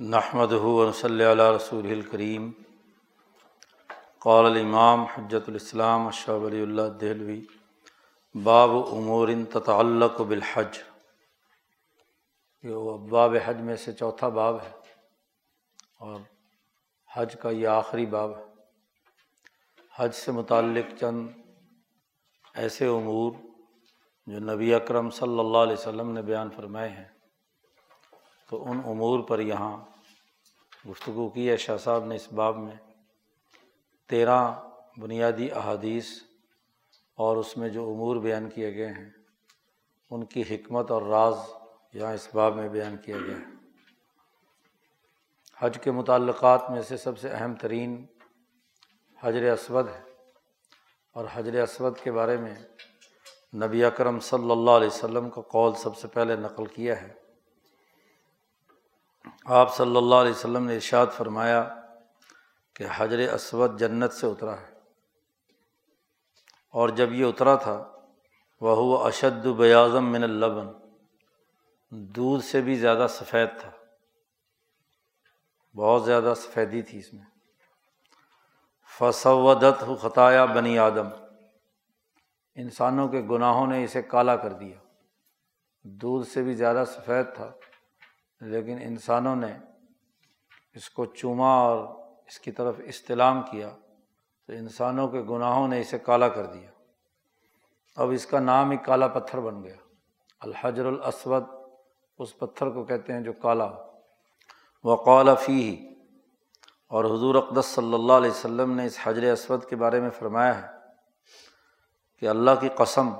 نحمد صلی اللہ رسول الکریم قال الامام حجت الاسلام اشہ ولی اللہ دہلوی، باب امور تتعلق بالحج. یہ باب حج میں سے چوتھا باب ہے اور حج کا یہ آخری باب ہے۔ حج سے متعلق چند ایسے امور جو نبی اکرم صلی اللہ علیہ وسلم نے بیان فرمائے ہیں۔ تو ان امور پر یہاں گفتگو کی ہے۔ شاہ صاحب نے اس باب میں تیرہ بنیادی احادیث اور اس میں جو امور بیان کیے گئے ہیں، ان کی حکمت اور راز یہاں اس باب میں بیان کیا گیا ہے حج کے متعلقات میں سے سب سے اہم ترین حجر اسود ہے اور حجر اسود کے بارے میں نبی اکرم صلی اللہ علیہ وسلم کا قول سب سے پہلے نقل کیا ہے۔ آپ صلی اللہ علیہ وسلم نے ارشاد فرمایا کہ حجر اسود جنت سے اترا ہے۔ اور جب یہ اترا تھا وہ اشد بیاضم من البن دودھ سے بھی زیادہ سفید تھا۔ بہت زیادہ سفیدی تھی اس میں۔ فصودت ہو خطایا بنی آدم۔ انسانوں کے گناہوں نے اسے کالا کر دیا۔ دودھ سے بھی زیادہ سفید تھا۔ لیکن انسانوں نے اس کو چوما اور اس کی طرف استلام کیا تو انسانوں کے گناہوں نے اسے کالا کر دیا۔ اب اس کا نام ہی کالا پتھر بن گیا۔ الحجر الاسود، اس پتھر کو کہتے ہیں جو کالا و فی ہی اور حضور اقدس صلی اللہ علیہ وسلم نے اس حجر اسود کے بارے میں فرمایا ہے کہ اللہ کی قسم،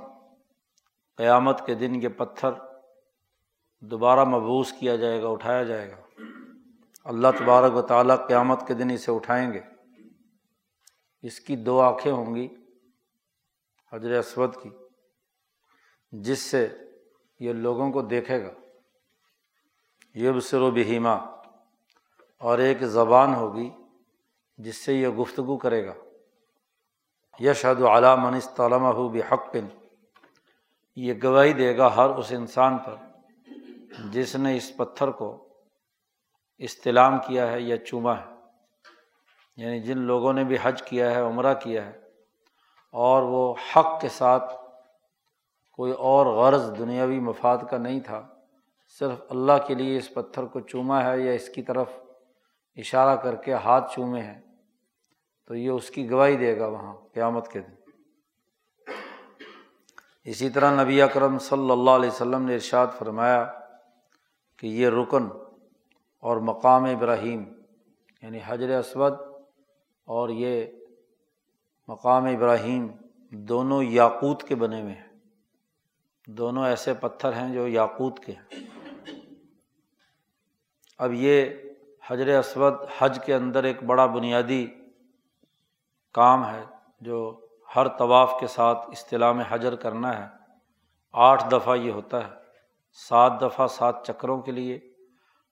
قیامت کے دن یہ پتھر دوبارہ مبوس کیا جائے گا، اٹھایا جائے گا۔ اللہ تبارک و تعالیٰ قیامت کے دن اسے اٹھائیں گے۔ اس کی دو آنکھیں ہوں گی حضر اسود کی، جس سے یہ لوگوں کو دیکھے گا۔ یہ بسر و بہیما اور ایک زبان ہوگی جس سے یہ گفتگو کرے گا۔ یشد علا منصطلمہ ہو بحق، یہ گواہی دے گا ہر اس انسان پر جس نے اس پتھر کو استلام کیا ہے یا چوما ہے یعنی جن لوگوں نے بھی حج کیا ہے، عمرہ کیا ہے، اور وہ حق کے ساتھ کوئی اور غرض دنیاوی مفاد کا نہیں تھا، صرف اللہ کے لیے اس پتھر کو چوما ہے یا اس کی طرف اشارہ کر کے ہاتھ چومے ہیں، تو یہ اس کی گواہی دے گا وہاں قیامت کے دن۔ اسی طرح نبی اکرم صلی اللہ علیہ وسلم نے ارشاد فرمایا کہ یہ رکن اور مقام ابراہیم یعنی حجر اسود اور یہ مقام ابراہیم دونوں یاقوت کے بنے ہوئے ہیں۔ دونوں ایسے پتھر ہیں جو یاقوت کے ہیں۔ اب یہ حجر اسود حج کے اندر ایک بڑا بنیادی کام ہے جو ہر طواف کے ساتھ اصطلاح میں حجر کرنا ہے۔ آٹھ دفعہ یہ ہوتا ہے۔ سات دفعہ سات چکروں کے لیے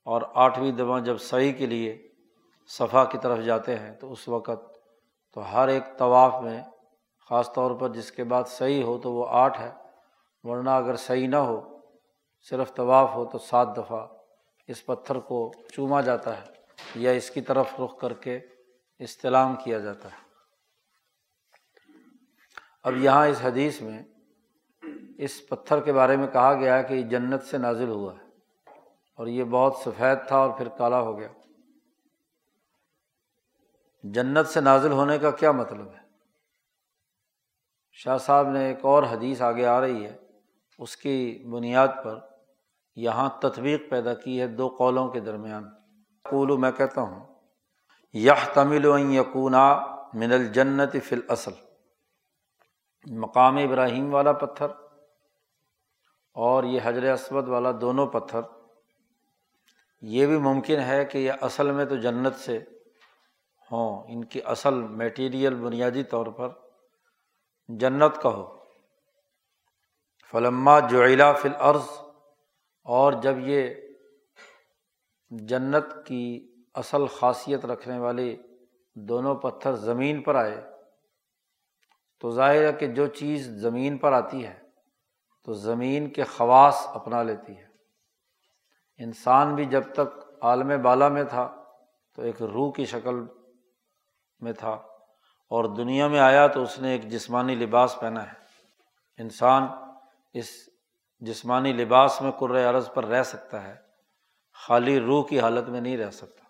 اور آٹھویں دفعہ جب صحیح کے لیے صفحہ کی طرف جاتے ہیں تو اس وقت تو ہر ایک طواف میں خاص طور پر جس کے بعد صحیح ہو تو وہ آٹھ ہے، ورنہ اگر صحیح نہ ہو، صرف طواف ہو تو سات دفعہ اس پتھر کو چوما جاتا ہے یا اس کی طرف رخ کر کے استلام کیا جاتا ہے۔ اب یہاں اس حدیث میں اس پتھر کے بارے میں کہا گیا کہ یہ جنت سے نازل ہوا ہے اور یہ بہت سفید تھا اور پھر کالا ہو گیا۔ جنت سے نازل ہونے کا کیا مطلب ہے؟ شاہ صاحب نے ایک اور حدیث آگے آ رہی ہے۔ اس کی بنیاد پر یہاں تطبیق پیدا کی ہے دو قولوں کے درمیان۔ قولو میں کہتا ہوں یہ تمل و یقونا من الجنت فل اصل مقام ابراہیم والا پتھر۔ اور یہ حجر اسود والا دونوں پتھر، یہ بھی ممکن ہے کہ یہ اصل میں تو جنت سے ہوں، ان کی اصل میٹیریل بنیادی طور پر جنت کا ہو۔ فلما جو فل عرض اور جب یہ جنت کی اصل خاصیت رکھنے والے دونوں پتھر زمین پر آئے، تو ظاہر ہے کہ جو چیز زمین پر آتی ہے تو زمین کے خواص اپنا لیتی ہے۔ انسان بھی جب تک عالم بالا میں تھا تو ایک روح کی شکل میں تھا اور دنیا میں آیا تو اس نے ایک جسمانی لباس پہنا ہے۔ انسان اس جسمانی لباس میں قر عرض پر رہ سکتا ہے، خالی روح کی حالت میں نہیں رہ سکتا۔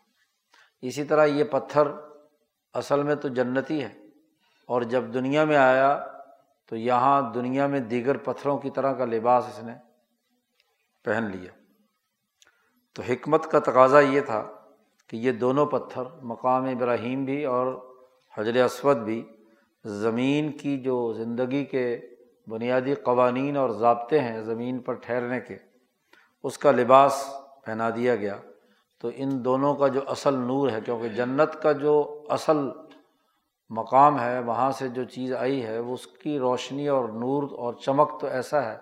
اسی طرح یہ پتھر اصل میں تو جنتی ہے اور جب دنیا میں آیا تو یہاں دنیا میں دیگر پتھروں کی طرح کا لباس اس نے پہن لیا۔ تو حکمت کا تقاضا یہ تھا کہ یہ دونوں پتھر، مقام ابراہیم بھی اور حجر اسود بھی، زمین کی جو زندگی کے بنیادی قوانین اور ضابطے ہیں زمین پر ٹھہرنے کے، اس کا لباس پہنا دیا گیا۔ تو ان دونوں کا جو اصل نور ہے، کیونکہ جنت کا جو اصل مقام ہے، وہاں سے جو چیز آئی ہے، وہ اس کی روشنی اور نور اور چمک تو ایسا ہے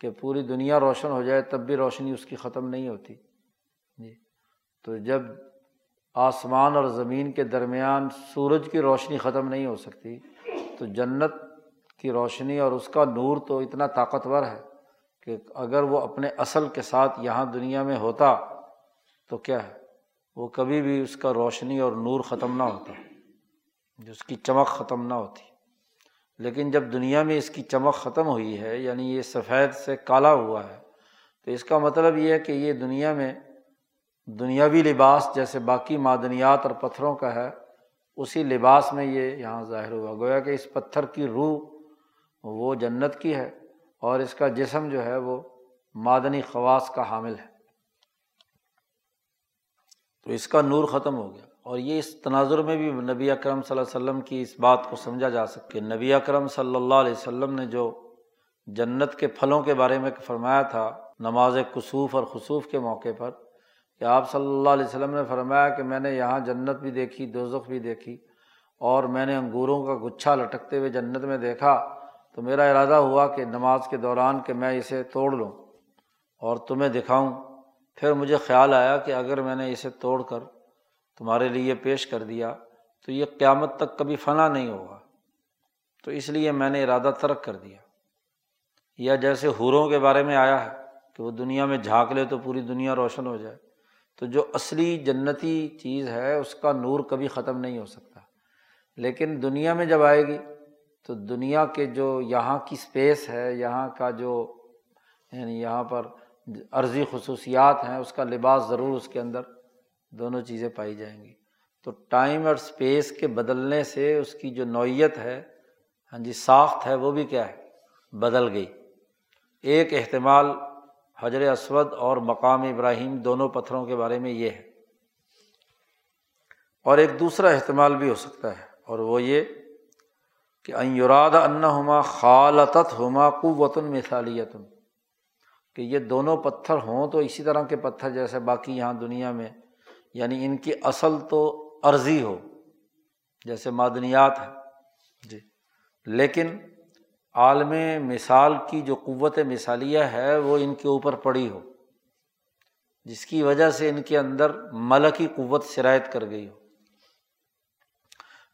کہ پوری دنیا روشن ہو جائے تب بھی روشنی اس کی ختم نہیں ہوتی۔ جی۔ تو جب آسمان اور زمین کے درمیان سورج کی روشنی ختم نہیں ہو سکتی، تو جنت کی روشنی اور اس کا نور تو اتنا طاقتور ہے کہ اگر وہ اپنے اصل کے ساتھ یہاں دنیا میں ہوتا تو کیا ہے؟ وہ کبھی بھی اس کا روشنی اور نور ختم نہ ہوتا۔ جو اس کی چمک ختم نہ ہوتی۔ لیکن جب دنیا میں اس کی چمک ختم ہوئی ہے یعنی یہ سفید سے کالا ہوا ہے، تو اس کا مطلب یہ ہے کہ یہ دنیا میں دنیاوی لباس جیسے باقی معدنیات اور پتھروں کا ہے، اسی لباس میں یہ یہاں ظاہر ہوا۔ گویا کہ اس پتھر کی روح وہ جنت کی ہے اور اس کا جسم جو ہے وہ معدنی خواص کا حامل ہے۔ تو اس کا نور ختم ہو گیا۔ اور یہ اس تناظر میں بھی نبی اکرم صلی اللہ علیہ وسلم کی اس بات کو سمجھا جا سکے نبی اکرم صلی اللہ علیہ وسلم نے جو جنت کے پھلوں کے بارے میں فرمایا تھا، نماز کسوف اور خصوف کے موقع پر، کہ آپ صلی اللہ علیہ وسلم نے فرمایا کہ میں نے یہاں جنت بھی دیکھی، دوزخ بھی دیکھی، اور میں نے انگوروں کا گچھا لٹکتے ہوئے جنت میں دیکھا، تو میرا ارادہ ہوا کہ نماز کے دوران کہ میں اسے توڑ لوں اور تمہیں دکھاؤں۔ پھر مجھے خیال آیا کہ اگر میں نے اسے توڑ کر تمہارے لیے پیش کر دیا تو یہ قیامت تک کبھی فنا نہیں ہوگا۔ تو اس لیے میں نے ارادہ ترک کر دیا۔ یا جیسے حوروں کے بارے میں آیا ہے کہ وہ دنیا میں جھانک لے تو پوری دنیا روشن ہو جائے، تو جو اصلی جنتی چیز ہے اس کا نور کبھی ختم نہیں ہو سکتا۔ لیکن دنیا میں جب آئے گی تو دنیا کے جو یہاں کی اسپیس ہے، یہاں کا جو یعنی یہاں پر عرضی خصوصیات ہیں، اس کا لباس ضرور اس کے اندر۔ دونوں چیزیں پائی جائیں گی۔ تو ٹائم اور اسپیس کے بدلنے سے اس کی جو نوعیت ہے ہاں جی ساخت ہے، وہ بھی کیا ہے؟ بدل گئی۔ ایک احتمال حجر اسود اور مقام ابراہیم دونوں پتھروں کے بارے میں یہ ہے۔ اور ایک دوسرا احتمال بھی ہو سکتا ہے، اور وہ یہ کہ یوراد ان ہما خالطت ہما قوت مثالیت کہ یہ دونوں پتھر ہوں تو اسی طرح کے پتھر جیسے باقی یہاں دنیا میں یعنی ان کی اصل تو عرضی ہو جیسے معدنیات ہے جی۔ لیکن عالم مثال کی جو قوت مثالیہ ہے وہ ان کے اوپر پڑی ہو جس کی وجہ سے ان کے اندر ملکی قوت شرائط کر گئی ہو۔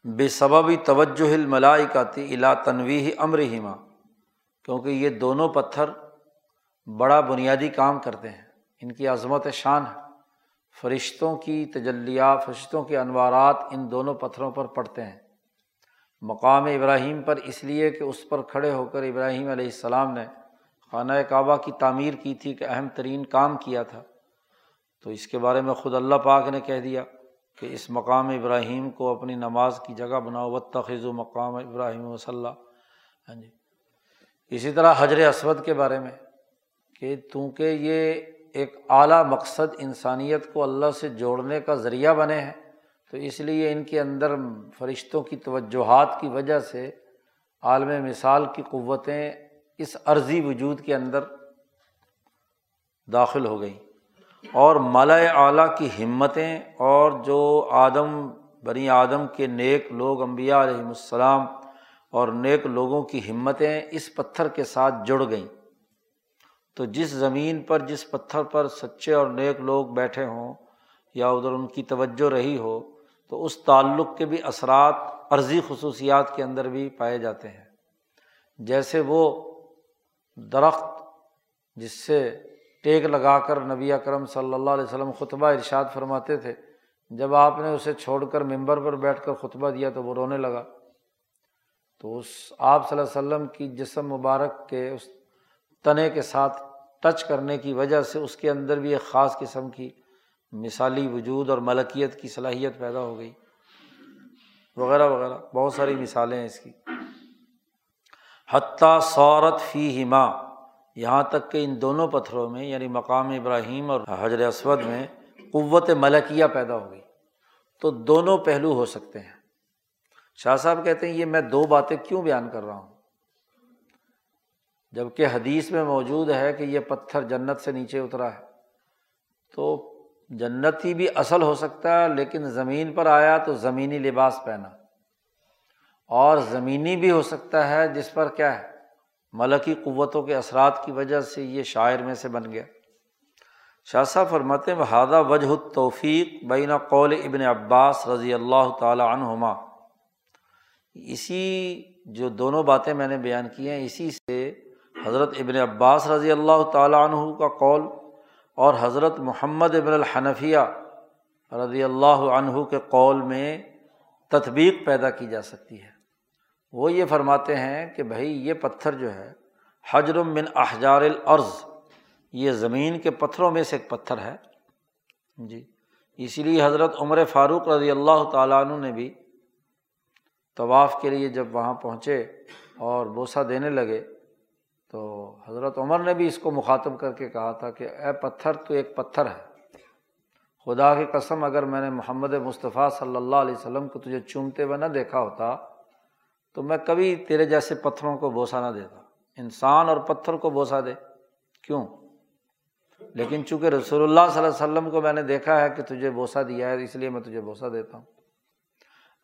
بے سبب توجہ الملائی کا تی الا تنوی امر ہما کیونکہ یہ دونوں پتھر بڑا بنیادی کام کرتے ہیں ان کی عظمت شان ہے۔ فرشتوں کی تجلیات، فرشتوں کے انوارات ان دونوں پتھروں پر پڑتے ہیں۔ مقام ابراہیم پر اس لیے کہ اس پر کھڑے ہو کر ابراہیم علیہ السلام نے خانہ کعبہ کی تعمیر کی تھی کہ اہم ترین کام کیا تھا۔ تو اس کے بارے میں خود اللہ پاک نے کہہ دیا کہ اس مقام ابراہیم کو اپنی نماز کی جگہ بناؤ و تخذ و مقام ابراہیم و صلی ہاں جی۔ اسی طرح حجر اسود کے بارے میں کہ چونکہ یہ ایک اعلیٰ مقصد انسانیت کو اللہ سے جوڑنے کا ذریعہ بنے ہیں۔ تو اس لیے ان کے اندر فرشتوں کی توجہات کی وجہ سے عالم مثال کی قوتیں اس عرضی وجود کے اندر داخل ہو گئیں۔ اور مالا اعلیٰ کی ہمتیں اور جو آدم، بنی آدم کے نیک لوگ امبیا علیہم السلام اور نیک لوگوں کی ہمتیں اس پتھر کے ساتھ جڑ گئیں۔ تو جس زمین پر، جس پتھر پر سچے اور نیک لوگ بیٹھے ہوں یا ادھر ان کی توجہ رہی ہو، تو اس تعلق کے بھی اثرات عرضی خصوصیات کے اندر بھی پائے جاتے ہیں۔ جیسے وہ درخت جس سے ٹیک لگا کر نبی اکرم صلی اللہ علیہ وسلم خطبہ ارشاد فرماتے تھے، جب آپ نے اسے چھوڑ کر ممبر پر بیٹھ کر خطبہ دیا تو وہ رونے لگا۔ تو اس آپ صلی اللہ علیہ وسلم کی جسم مبارک کے، اس تنے کے ساتھ ٹچ کرنے کی وجہ سے اس کے اندر بھی ایک خاص قسم کی مثالی وجود اور ملکیت کی صلاحیت پیدا ہو گئی۔ وغیرہ وغیرہ۔ بہت ساری مثالیں ہیں اس کی۔ حتیٰ سورت فی ہما یہاں تک کہ ان دونوں پتھروں میں یعنی مقام ابراہیم اور حضر اسود میں قوت ملکیہ پیدا ہو گئی۔ تو دونوں پہلو ہو سکتے ہیں۔ شاہ صاحب کہتے ہیں، یہ میں دو باتیں کیوں بیان کر رہا ہوں؟ جبکہ حدیث میں موجود ہے کہ یہ پتھر جنت سے نیچے اترا ہے۔ تو جنت ہی بھی اصل ہو سکتا ہے، لیکن زمین پر آیا تو زمینی لباس پہنا۔ اور زمینی بھی ہو سکتا ہے، جس پر کیا ہے؟ ملکی قوتوں کے اثرات کی وجہ سے یہ شاعر میں سے بن گیا۔ شاہ صاحب فرماتے بہادہ وجہ توفیق بین قول ابن عباس رضی اللہ تعالیٰ عنہما۔ اسی جو دونوں باتیں میں نے بیان کی ہیں، اسی سے حضرت ابن عباس رضی اللہ تعالیٰ عنہ کا قول اور حضرت محمد ابن الحنفیہ رضی اللہ عنہ کے قول میں تطبیق پیدا کی جا سکتی ہے۔ وہ یہ فرماتے ہیں کہ بھائی یہ پتھر جو ہے حجرم بن احجار العرض یہ زمین کے پتھروں میں سے ایک پتھر ہے۔ جی اسی لیے حضرت عمر فاروق رضی اللہ تعالیٰ عنہ نے بھی طواف کے لیے جب وہاں پہنچے اور بوسہ دینے لگے تو حضرت عمر نے بھی اس کو مخاطب کر کے کہا تھا کہ اے پتھر تو ایک پتھر ہے۔ خدا کی قسم اگر میں نے محمد مصطفیٰ صلی اللہ علیہ وسلم کو تجھے چومتے ہوئے نہ دیکھا ہوتا تو میں کبھی تیرے جیسے پتھروں کو بوسا نہ دیتا۔ انسان اور پتھر کو بوسا دے۔ کیوں؟ لیکن چونکہ رسول اللہ صلی اللہ علیہ وسلم کو میں نے دیکھا ہے کہ تجھے بوسا دیا ہے، اس لیے میں تجھے بوسا دیتا ہوں۔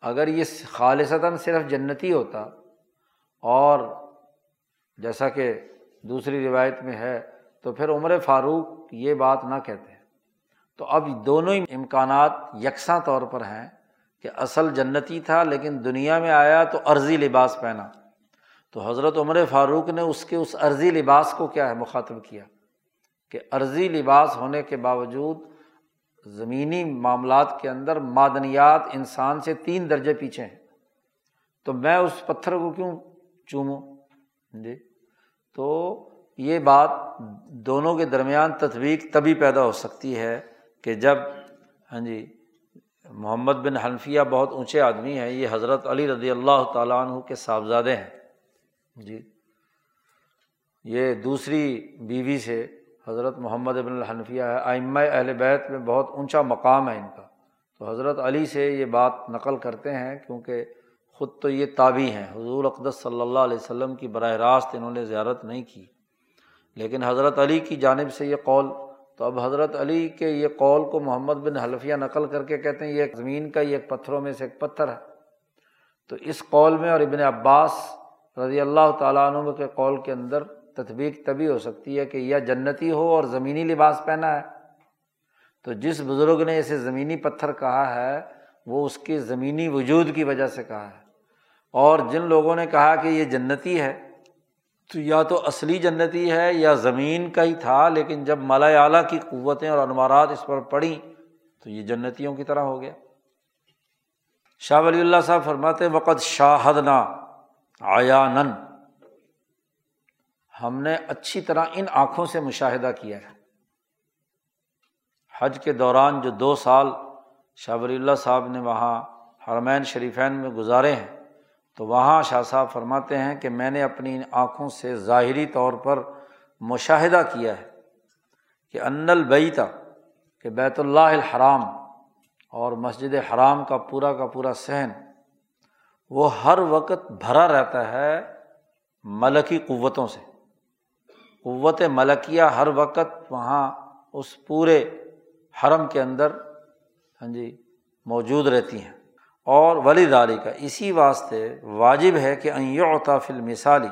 اگر یہ خالصتاً صرف جنتی ہوتا اور جیسا کہ دوسری روایت میں ہے، تو پھر عمر فاروق یہ بات نہ کہتے۔ تو اب دونوں ہی امکانات یکساں طور پر ہیں کہ اصل جنتی تھا لیکن دنیا میں آیا تو عرضی لباس پہنا۔ تو حضرت عمر فاروق نے اس کے اس عرضی لباس کو کیا ہے مخاطب کیا؟ کہ عرضی لباس ہونے کے باوجود زمینی معاملات کے اندر معدنیات انسان سے تین درجے پیچھے ہیں۔ تو میں اس پتھر کو کیوں چوموں؟ جی۔ تو یہ بات دونوں کے درمیان تطویق تبھی پیدا ہو سکتی ہے کہ جب ہاں جی محمد بن حنفیہ بہت اونچے آدمی ہیں، یہ حضرت علی رضی اللہ تعالیٰ عنہ کے صاحبزادے ہیں۔ جی یہ دوسری بیوی سے حضرت محمد ابن الحنفیہ ہے۔ آئمہ اہل بیت میں بہت اونچا مقام ہے ان کا۔ تو حضرت علی سے یہ بات نقل کرتے ہیں کیونکہ خود تو یہ تابی ہیں۔ حضور اقدس صلی اللہ علیہ وسلم کی براہ راست انہوں نے زیارت نہیں کی۔ لیکن حضرت علی کی جانب سے یہ قول، تو اب حضرت علی کے یہ قول کو محمد بن حلفیہ نقل کر کے کہتے ہیں، یہ ایک زمین کا، یہ ایک پتھروں میں سے ایک پتھر ہے۔ تو اس قول میں اور ابن عباس رضی اللہ تعالیٰ عنہ کے قول کے اندر تطبیق تبھی ہو سکتی ہے کہ یا جنتی ہو اور زمینی لباس پہنا ہے۔ تو جس بزرگ نے اسے زمینی پتھر کہا ہے، وہ اس کے زمینی وجود کی وجہ سے کہا ہے۔ اور جن لوگوں نے کہا کہ یہ جنتی ہے، تو یا تو اصلی جنتی ہے یا زمین کا ہی تھا، لیکن جب مالا اعلیٰ کی قوتیں اور انوارات اس پر پڑیں، تو یہ جنتیوں کی طرح ہو گیا۔ شاہ ولی اللہ صاحب فرماتے وقت شاہد نا آیا نن ہم نے اچھی طرح ان آنکھوں سے مشاہدہ کیا ہے۔ حج کے دوران جو دو سال شاہ ولی اللہ صاحب نے وہاں حرمین شریفین میں گزارے ہیں تو وہاں شاہ صاحب فرماتے ہیں کہ میں نے اپنی ان آنکھوں سے ظاہری طور پر مشاہدہ کیا ہے کہ ان البعیتا کہ بیت اللہ الحرام اور مسجد حرام کا پورا کا پورا صحن، وہ ہر وقت بھرا رہتا ہے ملکی قوتوں سے۔ قوت ملکیہ ہر وقت وہاں اس پورے حرم کے اندر ہاں جی موجود رہتی ہیں۔ اور ولی داری کا اسی واسطے واجب ہے کہ فل مثالی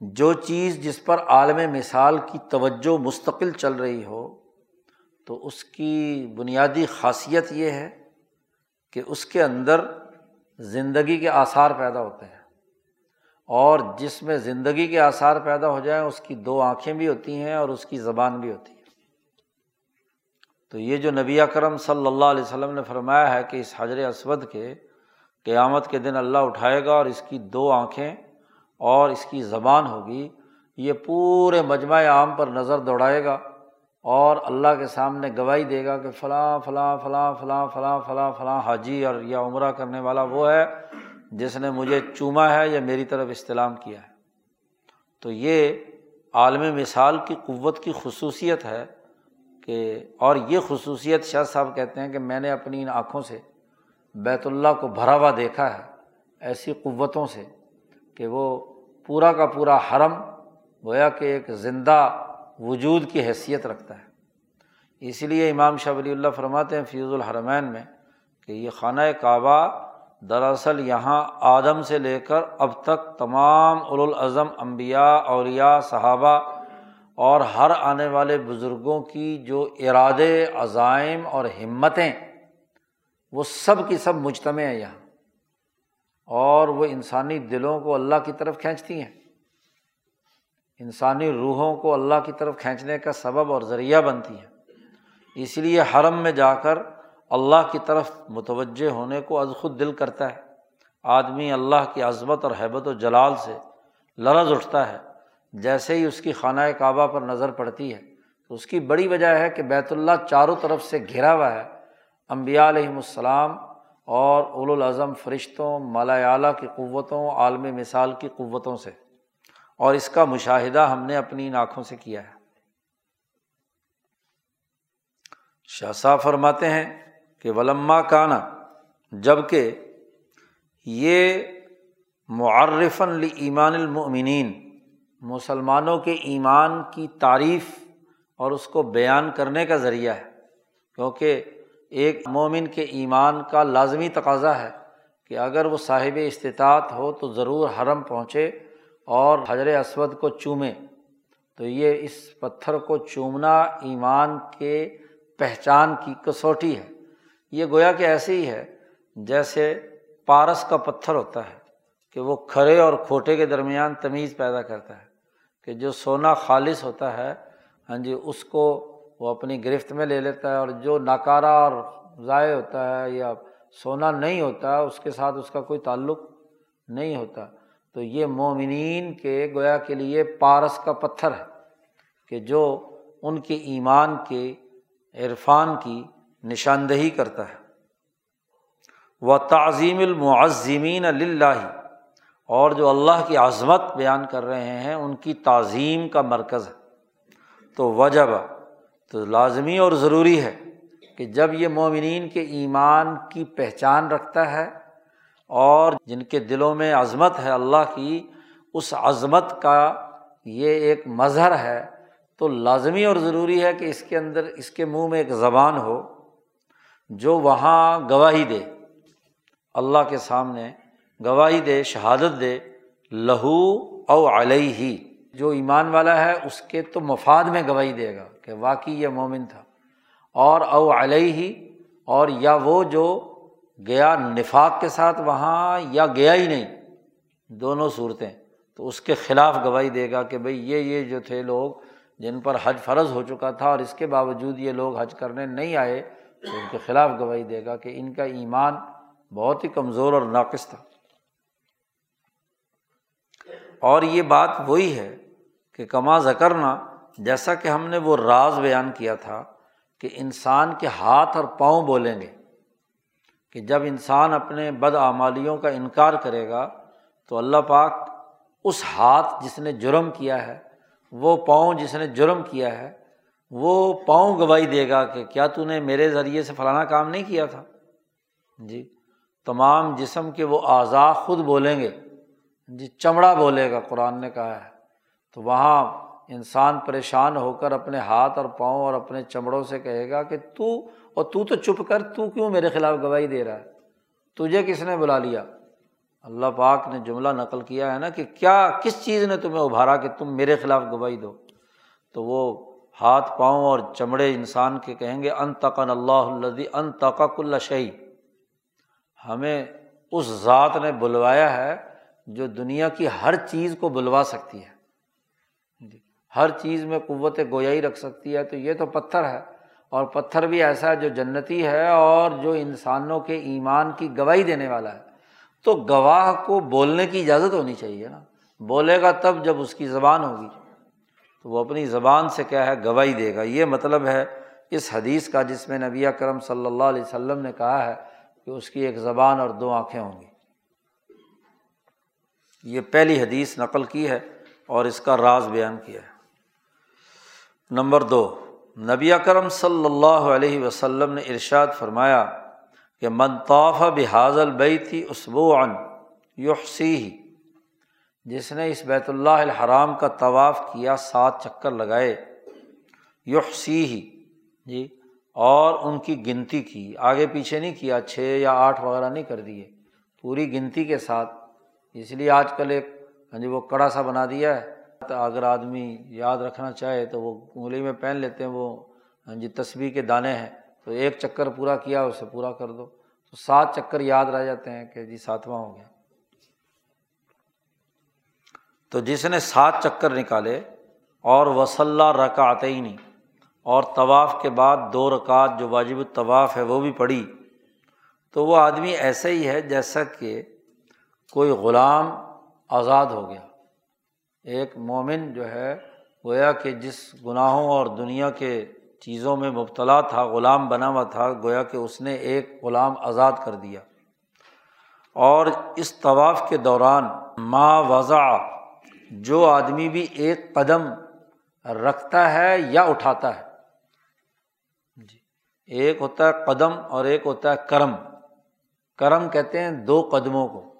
جو چیز جس پر عالم مثال کی توجہ مستقل چل رہی ہو، تو اس کی بنیادی خاصیت یہ ہے کہ اس کے اندر زندگی کے آثار پیدا ہوتے ہیں۔ اور جس میں زندگی کے آثار پیدا ہو جائیں، اس کی دو آنکھیں بھی ہوتی ہیں اور اس کی زبان بھی ہوتی ہے۔ تو یہ جو نبی اکرم صلی اللہ علیہ وسلم نے فرمایا ہے کہ اس حضر اسود کے قیامت کے دن اللہ اٹھائے گا اور اس کی دو آنکھیں اور اس کی زبان ہوگی، یہ پورے مجمع عام پر نظر دوڑائے گا اور اللہ کے سامنے گواہی دے گا کہ فلاں فلاں فلاں فلاں فلاں فلاں فلاں حاجی اور یا عمرہ کرنے والا وہ ہے جس نے مجھے چوما ہے یا میری طرف استلام کیا ہے۔ تو یہ عالم مثال کی قوت کی خصوصیت ہے کہ اور یہ خصوصیت شاہ صاحب کہتے ہیں کہ میں نے اپنی ان آنکھوں سے بیت اللہ کو بھرا ہوا دیکھا ہے ایسی قوتوں سے کہ وہ پورا کا پورا حرم گویا کہ ایک زندہ وجود کی حیثیت رکھتا ہے۔ اسی لیے امام شاہ ولی اللہ فرماتے ہیں فیض الحرمین میں کہ یہ خانہ کعبہ دراصل یہاں آدم سے لے کر اب تک تمام الاظم امبیا اوریا صحابہ اور ہر آنے والے بزرگوں کی جو ارادے، عزائم اور ہمتیں، وہ سب کی سب مجتمع ہیں یہاں۔ اور وہ انسانی دلوں کو اللہ کی طرف کھینچتی ہیں۔ انسانی روحوں کو اللہ کی طرف کھینچنے کا سبب اور ذریعہ بنتی ہیں۔ اس لیے حرم میں جا کر اللہ کی طرف متوجہ ہونے کو از خود دل کرتا ہے۔ آدمی اللہ کی عظمت اور حیبت و جلال سے لرز اٹھتا ہے۔ جیسے ہی اس کی خانہ کعبہ پر نظر پڑتی ہے، تو اس کی بڑی وجہ ہے کہ بیت اللہ چاروں طرف سے گھرا ہوا ہے۔ امبیا علیہم السلام اور اول الاظم فرشتوں، مالا اعلیٰ کی قوتوں، عالم مثال کی قوتوں سے۔ اور اس کا مشاہدہ ہم نے اپنی ان آنکھوں سے کیا ہے۔ شاہ صاحب فرماتے ہیں کہ ولما کانا جبکہ یہ معرفن لی ایمان المؤمنین مسلمانوں کے ایمان کی تعریف اور اس کو بیان کرنے کا ذریعہ ہے۔ کیونکہ ایک مومن کے ایمان کا لازمی تقاضا ہے کہ اگر وہ صاحب استطاعت ہو تو ضرور حرم پہنچے اور حضر اسود کو چومے۔ تو یہ اس پتھر کو چومنا ایمان کے پہچان کی کسوٹی ہے۔ یہ گویا کہ ایسے ہی ہے جیسے پارس کا پتھر ہوتا ہے کہ وہ کھڑے اور کھوٹے کے درمیان تمیز پیدا کرتا ہے۔ کہ جو سونا خالص ہوتا ہے ہاں جی اس کو وہ اپنی گرفت میں لے لیتا ہے اور جو ناکارہ اور ضائع ہوتا ہے یا سونا نہیں ہوتا، اس کے ساتھ اس کا کوئی تعلق نہیں ہوتا۔ تو یہ مومنین کے گویا کے لیے پارس کا پتھر ہے کہ جو ان کے ایمان کے عرفان کی نشاندہی کرتا ہے۔ وہ تعظیم المعظمین اللہ اور جو اللہ کی عظمت بیان کر رہے ہیں، ان کی تعظیم کا مرکز ہے۔ تو وجب، تو لازمی اور ضروری ہے کہ جب یہ مومنین کے ایمان کی پہچان رکھتا ہے اور جن کے دلوں میں عظمت ہے اللہ کی، اس عظمت کا یہ ایک مظہر ہے، تو لازمی اور ضروری ہے کہ اس کے اندر، اس کے منہ میں ایک زبان ہو جو وہاں گواہی دے۔ اللہ کے سامنے گواہی دے، شہادت دے، لہو او علیہ ہی جو ایمان والا ہے اس کے تو مفاد میں گواہی دے گا کہ واقعی یہ مومن تھا۔ اور او علیہ ہی اور یا وہ جو گیا نفاق کے ساتھ وہاں یا گیا ہی نہیں، دونوں صورتیں۔ تو اس کے خلاف گواہی دے گا کہ بھائی یہ یہ جو تھے لوگ جن پر حج فرض ہو چکا تھا اور اس کے باوجود یہ لوگ حج کرنے نہیں آئے، تو ان کے خلاف گواہی دے گا کہ ان کا ایمان بہت ہی کمزور اور ناقص تھا۔ اور یہ بات وہی ہے کہ کما زکرنا جیسا کہ ہم نے وہ راز بیان کیا تھا کہ انسان کے ہاتھ اور پاؤں بولیں گے، کہ جب انسان اپنے بد آمالیوں کا انکار کرے گا تو اللہ پاک اس ہاتھ جس نے جرم کیا ہے، وہ پاؤں جس نے جرم کیا ہے، وہ پاؤں گواہی دے گا کہ کیا تو نے میرے ذریعے سے فلانا کام نہیں کیا تھا؟ جی تمام جسم کے وہ اعضاء خود بولیں گے۔ جی چمڑا بولے گا، قرآن نے کہا ہے۔ تو وہاں انسان پریشان ہو کر اپنے ہاتھ اور پاؤں اور اپنے چمڑوں سے کہے گا کہ تو، اور تو تو چپ کر، تو کیوں میرے خلاف گواہی دے رہا ہے؟ تجھے کس نے بلا لیا؟ اللہ پاک نے جملہ نقل کیا ہے نا کہ کیا، کس چیز نے تمہیں ابھارا کہ تم میرے خلاف گواہی دو؟ تو وہ ہاتھ، پاؤں اور چمڑے انسان کے کہیں گے، ان تقن اللہ الدی ان تقق اللہ شعی ہمیں اس ذات نے بلوایا ہے جو دنیا کی ہر چیز کو بلوا سکتی ہے۔ جی ہر چیز میں قوت گویائی رکھ سکتی ہے، تو یہ تو پتھر ہے۔ اور پتھر بھی ایسا ہے جو جنتی ہے اور جو انسانوں کے ایمان کی گواہی دینے والا ہے۔ تو گواہ کو بولنے کی اجازت ہونی چاہیے نا۔ بولے گا تب جب اس کی زبان ہوگی۔ تو وہ اپنی زبان سے کیا ہے، گواہی دے گا۔ یہ مطلب ہے اس حدیث کا جس میں نبی کرم صلی اللہ علیہ وسلم نے کہا ہے کہ اس کی ایک زبان اور دو آنکھیں ہوں گی۔ یہ پہلی حدیث نقل کی ہے اور اس کا راز بیان کیا ہے۔ نمبر دو، نبی کرم صلی اللہ علیہ وسلم نے ارشاد فرمایا کہ منطاف بحاظ البئی تھی اسبو ان یوحسی ہی جس نے اس بیت اللہ الحرام کا طواف کیا، سات چکر لگائے یحسی ہی جی اور ان کی گنتی کی، آگے پیچھے نہیں کیا، چھ یا آٹھ وغیرہ نہیں کر دیے، پوری گنتی کے ساتھ اس لیے آج کل ایک ہاں جی وہ کڑا سا بنا دیا ہے۔ تو اگر آدمی یاد رکھنا چاہے تو وہ انگلی میں پہن لیتے ہیں، وہ ہاں جی تصویر کے دانے ہیں۔ تو ایک چکر پورا کیا، اسے پورا کر دو۔ تو سات چکر یاد رہ جاتے ہیں کہ جی ساتواں ہو گیا۔ تو جس نے سات چکر نکالے، اور وصلہ رکعت ہی نہیں اور طواف کے بعد دو رکعت جو واجب الطواف ہے، وہ بھی پڑھی۔ تو وہ آدمی ایسا ہی ہے جیسا کہ کوئی غلام آزاد ہو گیا۔ ایک مومن جو ہے، گویا کہ جس گناہوں اور دنیا کے چیزوں میں مبتلا تھا، غلام بنا ہوا تھا، گویا کہ اس نے ایک غلام آزاد کر دیا۔ اور اس طواف کے دوران ما وضع، جو آدمی بھی ایک قدم رکھتا ہے یا اٹھاتا ہے۔ جی ایک ہوتا ہے قدم اور ایک ہوتا ہے کرم۔ کرم کہتے ہیں دو قدموں کو۔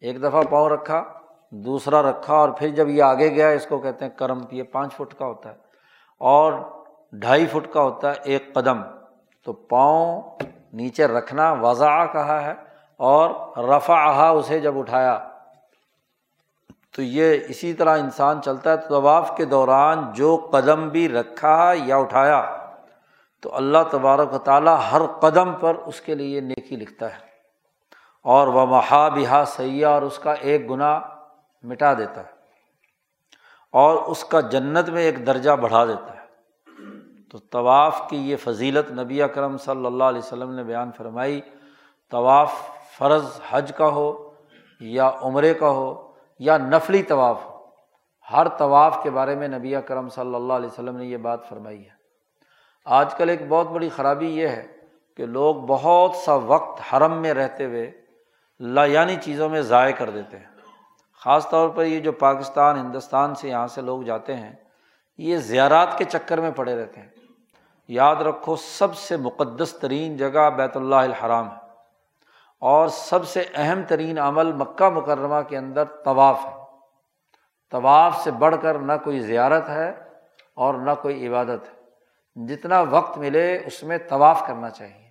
ایک دفعہ پاؤں رکھا، دوسرا رکھا اور پھر جب یہ آگے گیا، اس کو کہتے ہیں کرم، یہ پانچ فٹ کا ہوتا ہے اور ڈھائی فٹ کا ہوتا ہے ایک قدم۔ تو پاؤں نیچے رکھنا وضع کہا ہے اور رفا اسے جب اٹھایا۔ تو یہ اسی طرح انسان چلتا ہے طواف کے دوران، جو قدم بھی رکھا یا اٹھایا۔ تو اللہ تبارک و تعالیٰ ہر قدم پر اس کے لیے نیکی لکھتا ہے۔ اور وہ محا بہا سیاح اور اس کا ایک گنا مٹا دیتا ہے اور اس کا جنت میں ایک درجہ بڑھا دیتا ہے۔ تو طواف کی یہ فضیلت نبی اکرم صلی اللہ علیہ وسلم نے بیان فرمائی، طواف فرض حج کا ہو یا عمرے کا ہو یا نفلی طواف ہو، ہر طواف کے بارے میں نبی کرم صلی اللہ علیہ وسلم نے یہ بات فرمائی ہے۔ آج کل ایک بہت بڑی خرابی یہ ہے کہ لوگ بہت سا وقت حرم میں رہتے ہوئے یعنی چیزوں میں ضائع کر دیتے ہیں۔ خاص طور پر یہ جو پاکستان، ہندوستان سے یہاں سے لوگ جاتے ہیں، یہ زیارات کے چکر میں پڑے رہتے ہیں۔ یاد رکھو، سب سے مقدس ترین جگہ بیت اللہ الحرام ہے۔ اور سب سے اہم ترین عمل مکہ مکرمہ کے اندر طواف ہے۔ طواف سے بڑھ کر نہ کوئی زیارت ہے اور نہ کوئی عبادت ہے۔ جتنا وقت ملے، اس میں طواف کرنا چاہیے۔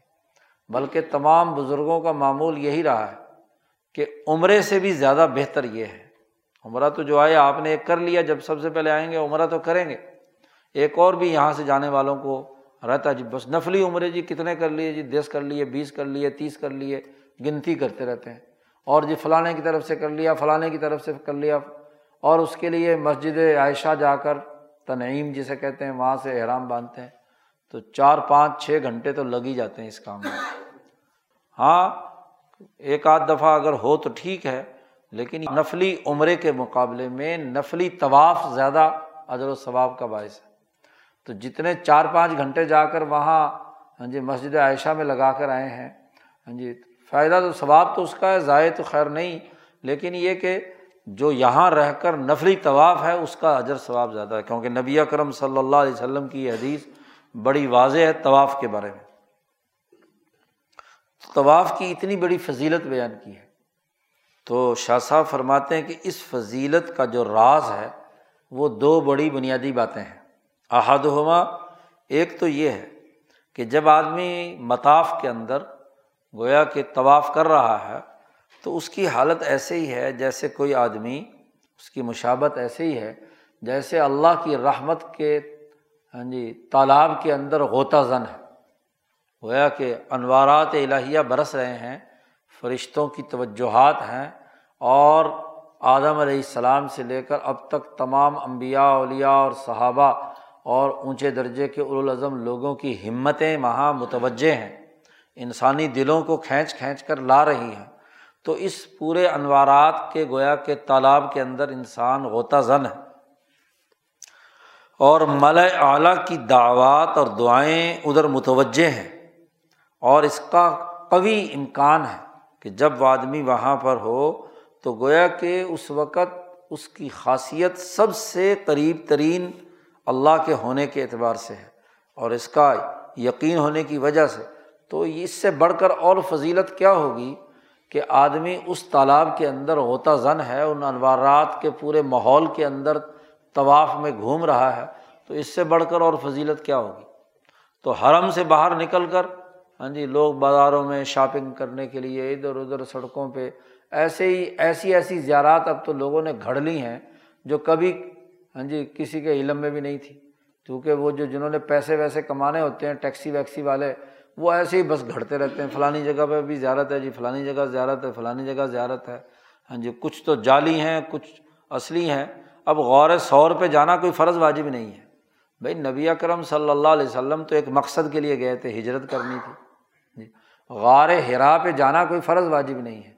بلکہ تمام بزرگوں کا معمول یہی رہا ہے۔ کہ عمرے سے بھی زیادہ بہتر یہ ہے۔ عمرہ تو جو آئے آپ نے ایک کر لیا، جب سب سے پہلے آئیں گے، عمرہ تو کریں گے۔ ایک اور بھی یہاں سے جانے والوں کو رہتا جی بس نفلی عمرے جی کتنے کر لیے جی دس کر لیے، بیس کر لیے، تیس کر لیے، گنتی کرتے رہتے ہیں۔ اور جی فلانے کی طرف سے کر لیا، فلانے کی طرف سے کر لیا۔ اور اس کے لیے مسجد عائشہ جا کر تنعیم جسے کہتے ہیں، وہاں سے احرام باندھتے ہیں۔ تو چار پانچ چھ گھنٹے تو لگ ہی جاتے ہیں اس کام میں۔ ہاں ایک آدھ دفعہ اگر ہو تو ٹھیک ہے، لیکن نفلی عمرے کے مقابلے میں نفلی طواف زیادہ ادر و ثواب کا باعث ہے۔ تو جتنے چار پانچ گھنٹے جا کر وہاں ہاں جی مسجد عائشہ میں لگا کر آئے ہیں ہاں جی فائدہ تو ثواب تو اس کا ہے ضائع تو خیر نہیں، لیکن یہ کہ جو یہاں رہ کر نفلی طواف ہے، اس کا اجر ثواب زیادہ ہے، کیونکہ نبی اکرم صلی اللہ علیہ وسلم کی یہ حدیث بڑی واضح ہے طواف کے بارے میں۔ طواف کی اتنی بڑی فضیلت بیان کی ہے۔ تو شاہ صاحب فرماتے ہیں کہ اس فضیلت کا جو راز ہے، وہ دو بڑی بنیادی باتیں ہیں۔ احد ہما ایک تو یہ ہے کہ جب آدمی مطاف کے اندر گویا کہ طواف کر رہا ہے، تو اس کی حالت ایسے ہی ہے جیسے کوئی آدمی، اس کی مشابت ایسے ہی ہے جیسے اللہ کی رحمت کے ہاں جی تالاب کے اندر غوطہ زن ہے۔ گویا کہ انوارات الہیہ برس رہے ہیں، فرشتوں کی توجہات ہیں اور آدم علیہ السلام سے لے کر اب تک تمام انبیاء، اولیاء اور صحابہ اور اونچے درجے کے الاظم لوگوں کی ہمتیں وہاں متوجہ ہیں۔ انسانی دلوں کو کھینچ کھینچ کر لا رہی ہیں۔ تو اس پورے انوارات کے گویا کے تالاب کے اندر انسان غوطہ زن ہے۔ اور مل اعلیٰ کی دعوات اور دعائیں ادھر متوجہ ہیں۔ اور اس کا قوی امکان ہے کہ جب وہ آدمی وہاں پر ہو تو گویا کہ اس وقت اس کی خاصیت سب سے قریب ترین اللہ کے ہونے کے اعتبار سے ہے اور اس کا یقین ہونے کی وجہ سے۔ تو اس سے بڑھ کر اور فضیلت کیا ہوگی کہ آدمی اس تالاب کے اندر غوطہ زن ہے، ان انوارات کے پورے ماحول کے اندر طواف میں گھوم رہا ہے۔ تو اس سے بڑھ کر اور فضیلت کیا ہوگی؟ تو حرم سے باہر نکل کر ہاں جی لوگ بازاروں میں شاپنگ کرنے کے لیے ادھر ادھر سڑکوں پہ ایسے ہی، ایسی ایسی زیارات اب تو لوگوں نے گھڑ لی ہیں جو کبھی ہاں جی کسی کے علم میں بھی نہیں تھی۔ کیونکہ وہ جو، جنہوں نے پیسے ویسے کمانے ہوتے ہیں، ٹیکسی ویکسی والے، وہ ایسے ہی بس گھڑتے رہتے ہیں۔ فلانی جگہ پہ بھی زیارت ہے جی فلانی جگہ زیارت ہے، فلانی جگہ زیارت ہے۔ ہاں جی کچھ تو جعلی ہیں، کچھ اصلی ہیں۔ اب غور سور پہ جانا کوئی فرض واجب نہیں ہے۔ بھائی، نبی اکرم صلی اللہ علیہ وسلم تو ایک مقصد کے لیے گئے تھے، ہجرت کرنی تھی۔ غار ہرا پہ جانا کوئی فرض واجب نہیں ہے۔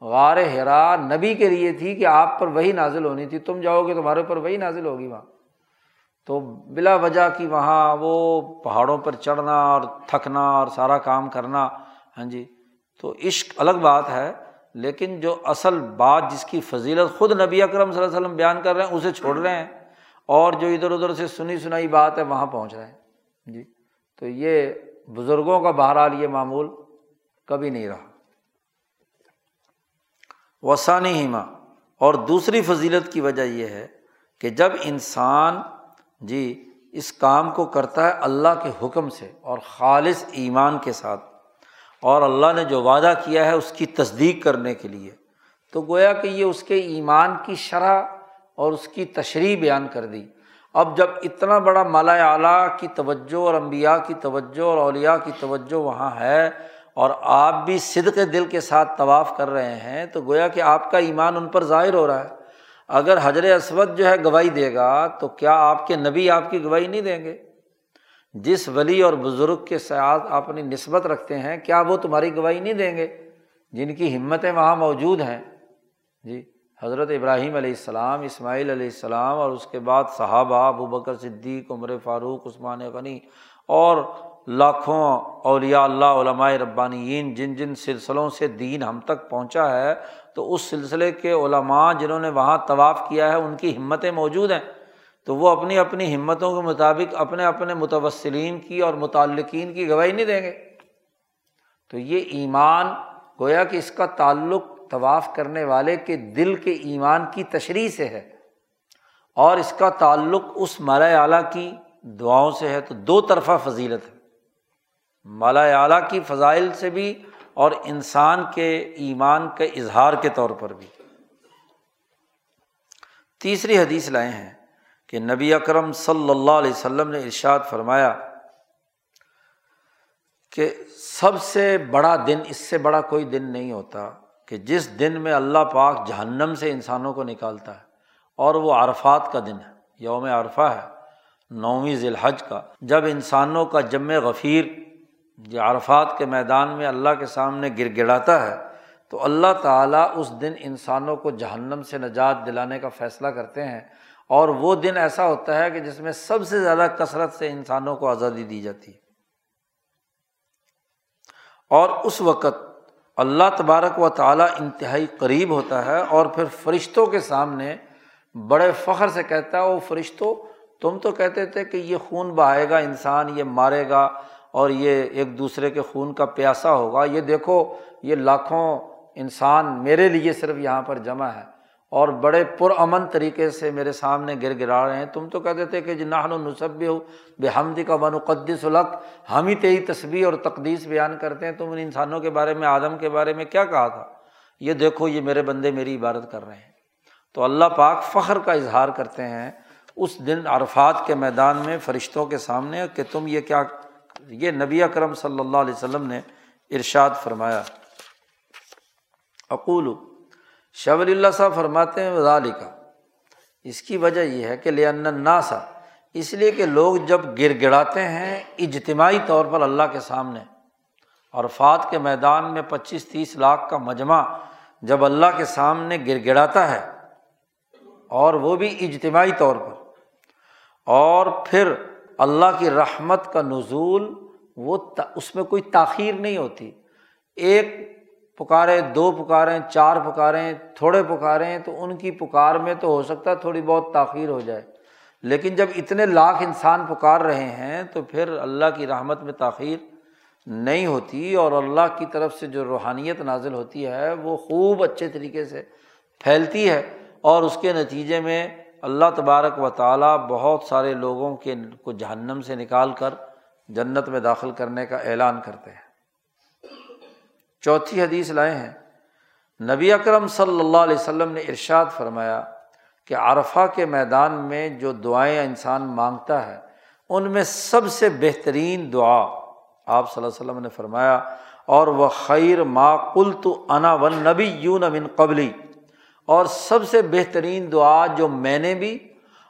غار ہرا نبی کے لیے تھی کہ آپ پر وہی نازل ہونی تھی۔ تم جاؤ گے تمہارے اوپر وہی نازل ہوگی وہاں۔ تو بلا وجہ کی وہاں وہ پہاڑوں پر چڑھنا اور تھکنا اور سارا کام کرنا۔ ہاں جی۔ تو عشق الگ بات ہے، لیکن جو اصل بات جس کی فضیلت خود نبی اکرم صلی اللہ علیہ وسلم بیان کر رہے ہیں، اسے چھوڑ رہے ہیں۔ اور جو ادھر ادھر سے سنی سنائی بات ہے، وہاں پہنچ رہے ہیں۔ جی۔ تو یہ بزرگوں کا بہرحال یہ معمول کبھی نہیں رہا۔ وسانی ہیما اور دوسری فضیلت کی وجہ یہ ہے کہ جب انسان جی اس کام کو کرتا ہے اللہ کے حکم سے اور خالص ایمان کے ساتھ، اور اللہ نے جو وعدہ کیا ہے اس کی تصدیق کرنے کے لیے، تو گویا کہ یہ اس کے ایمان کی شرح اور اس کی تشریح بیان کر دی۔ اب جب اتنا بڑا مالا اعلیٰ کی توجہ اور امبیا کی توجہ اور اولیا کی توجہ وہاں ہے اور آپ بھی صدق دل کے ساتھ طواف کر رہے ہیں، تو گویا کہ آپ کا ایمان ان پر ظاہر ہو رہا ہے۔ اگر حضر اسود جو ہے گواہی دے گا، تو کیا آپ کے نبی آپ کی گواہی نہیں دیں گے؟ جس ولی اور بزرگ کے ساتھ آپ اپنی نسبت رکھتے ہیں، کیا وہ تمہاری گواہی نہیں دیں گے؟ جن کی ہمتیں وہاں موجود ہیں۔ جی حضرت ابراہیم علیہ السلام، اسماعیل علیہ السلام اور اس کے بعد صحابہ ابو بکر صدیق، عمر فاروق، عثمان غنی اور لاکھوں اولیاء اللہ، علماء ربانیین، جن جن سلسلوں سے دین ہم تک پہنچا ہے، تو اس سلسلے کے علماء جنہوں نے وہاں طواف کیا ہے، ان کی ہمتیں موجود ہیں۔ تو وہ اپنی اپنی ہمتوں کے مطابق اپنے اپنے متوسلین کی اور متعلقین کی گواہی نہیں دیں گے۔ تو یہ ایمان، گویا کہ اس کا تعلق طواف کرنے والے کے دل کے ایمان کی تشریح سے ہے۔ اور اس کا تعلق اس مالا اعلیٰ کی دعاؤں سے ہے۔ تو دو طرفہ فضیلت ہے۔ مالا اعلیٰ کی فضائل سے بھی اور انسان کے ایمان کے اظہار کے طور پر بھی۔ تیسری حدیث لائے ہیں کہ نبی اکرم صلی اللہ علیہ وسلم نے ارشاد فرمایا کہ سب سے بڑا دن، اس سے بڑا کوئی دن نہیں ہوتا کہ جس دن میں اللہ پاک جہنم سے انسانوں کو نکالتا ہے اور وہ عرفات کا دن ہے، یوم عرفہ ہے، نویں ذی الحج کا، جب انسانوں کا جم غفیر جو عرفات کے میدان میں اللہ کے سامنے گر گڑاتا ہے، تو اللہ تعالیٰ اس دن انسانوں کو جہنم سے نجات دلانے کا فیصلہ کرتے ہیں۔ اور وہ دن ایسا ہوتا ہے کہ جس میں سب سے زیادہ کثرت سے انسانوں کو آزادی دی جاتی ہے۔ اور اس وقت اللہ تبارک و تعالیٰ انتہائی قریب ہوتا ہے اور پھر فرشتوں کے سامنے بڑے فخر سے کہتا ہے وہ فرشتوں تم تو کہتے تھے کہ یہ خون بہائے گا انسان، یہ مارے گا اور یہ ایک دوسرے کے خون کا پیاسا ہوگا۔ یہ دیکھو، یہ لاکھوں انسان میرے لیے صرف یہاں پر جمع ہے اور بڑے پرامن طریقے سے میرے سامنے گر گرا رہے ہیں۔ تم تو کہتے تھے کہ جی جناحن و نصب ہو بے حمدی کا بن قدس الق ہم ہی تیری تصویر اور تقدیس بیان کرتے ہیں۔ تم ان انسانوں کے بارے میں، آدم کے بارے میں کیا کہا تھا؟ یہ دیکھو، یہ میرے بندے میری عبادت کر رہے ہیں۔ تو اللہ پاک فخر کا اظہار کرتے ہیں۔ اس دن عرفات کے میدان میں فرشتوں کے سامنے کہ تم یہ کیا یہ نبی اکرم صلی اللہ علیہ وسلم نے ارشاد فرمایا۔ اقول شب اللہ صاحب فرماتے ہیں وزال کا اس کی وجہ یہ ہے کہ ناسا اس لیے کہ لوگ جب گر گڑاتے ہیں اجتماعی طور پر اللہ کے سامنے اور فات کے میدان میں پچیس تیس لاکھ کا مجمع جب اللہ کے سامنے گر گڑاتا ہے، اور وہ بھی اجتماعی طور پر، اور پھر اللہ کی رحمت کا نزول وہ اس میں کوئی تاخیر نہیں ہوتی۔ ایک پکارے دو پکاریں، چار پکاریں، تھوڑے پکاریں تو ان کی پکار میں تو ہو سکتا ہے تھوڑی بہت تاخیر ہو جائے۔ لیکن جب اتنے لاکھ انسان پکار رہے ہیں تو پھر اللہ کی رحمت میں تاخیر نہیں ہوتی اور اللہ کی طرف سے جو روحانیت نازل ہوتی ہے وہ خوب اچھے طریقے سے پھیلتی ہے اور اس کے نتیجے میں اللہ تبارک و تعالیٰ بہت سارے لوگوں کے کو جہنم سے نکال کر جنت میں داخل کرنے کا اعلان کرتے ہیں۔ چوتھی حدیث لائے ہیں۔ نبی اکرم صلی اللہ علیہ وسلم نے ارشاد فرمایا کہ عرفہ کے میدان میں جو دعائیں انسان مانگتا ہے، ان میں سب سے بہترین دعا آپ صلی اللہ علیہ وسلم نے فرمایا، اور وہ خیر ما کل تو انا ون نبی یون امن قبلی۔ اور سب سے بہترین دعا جو میں نے بھی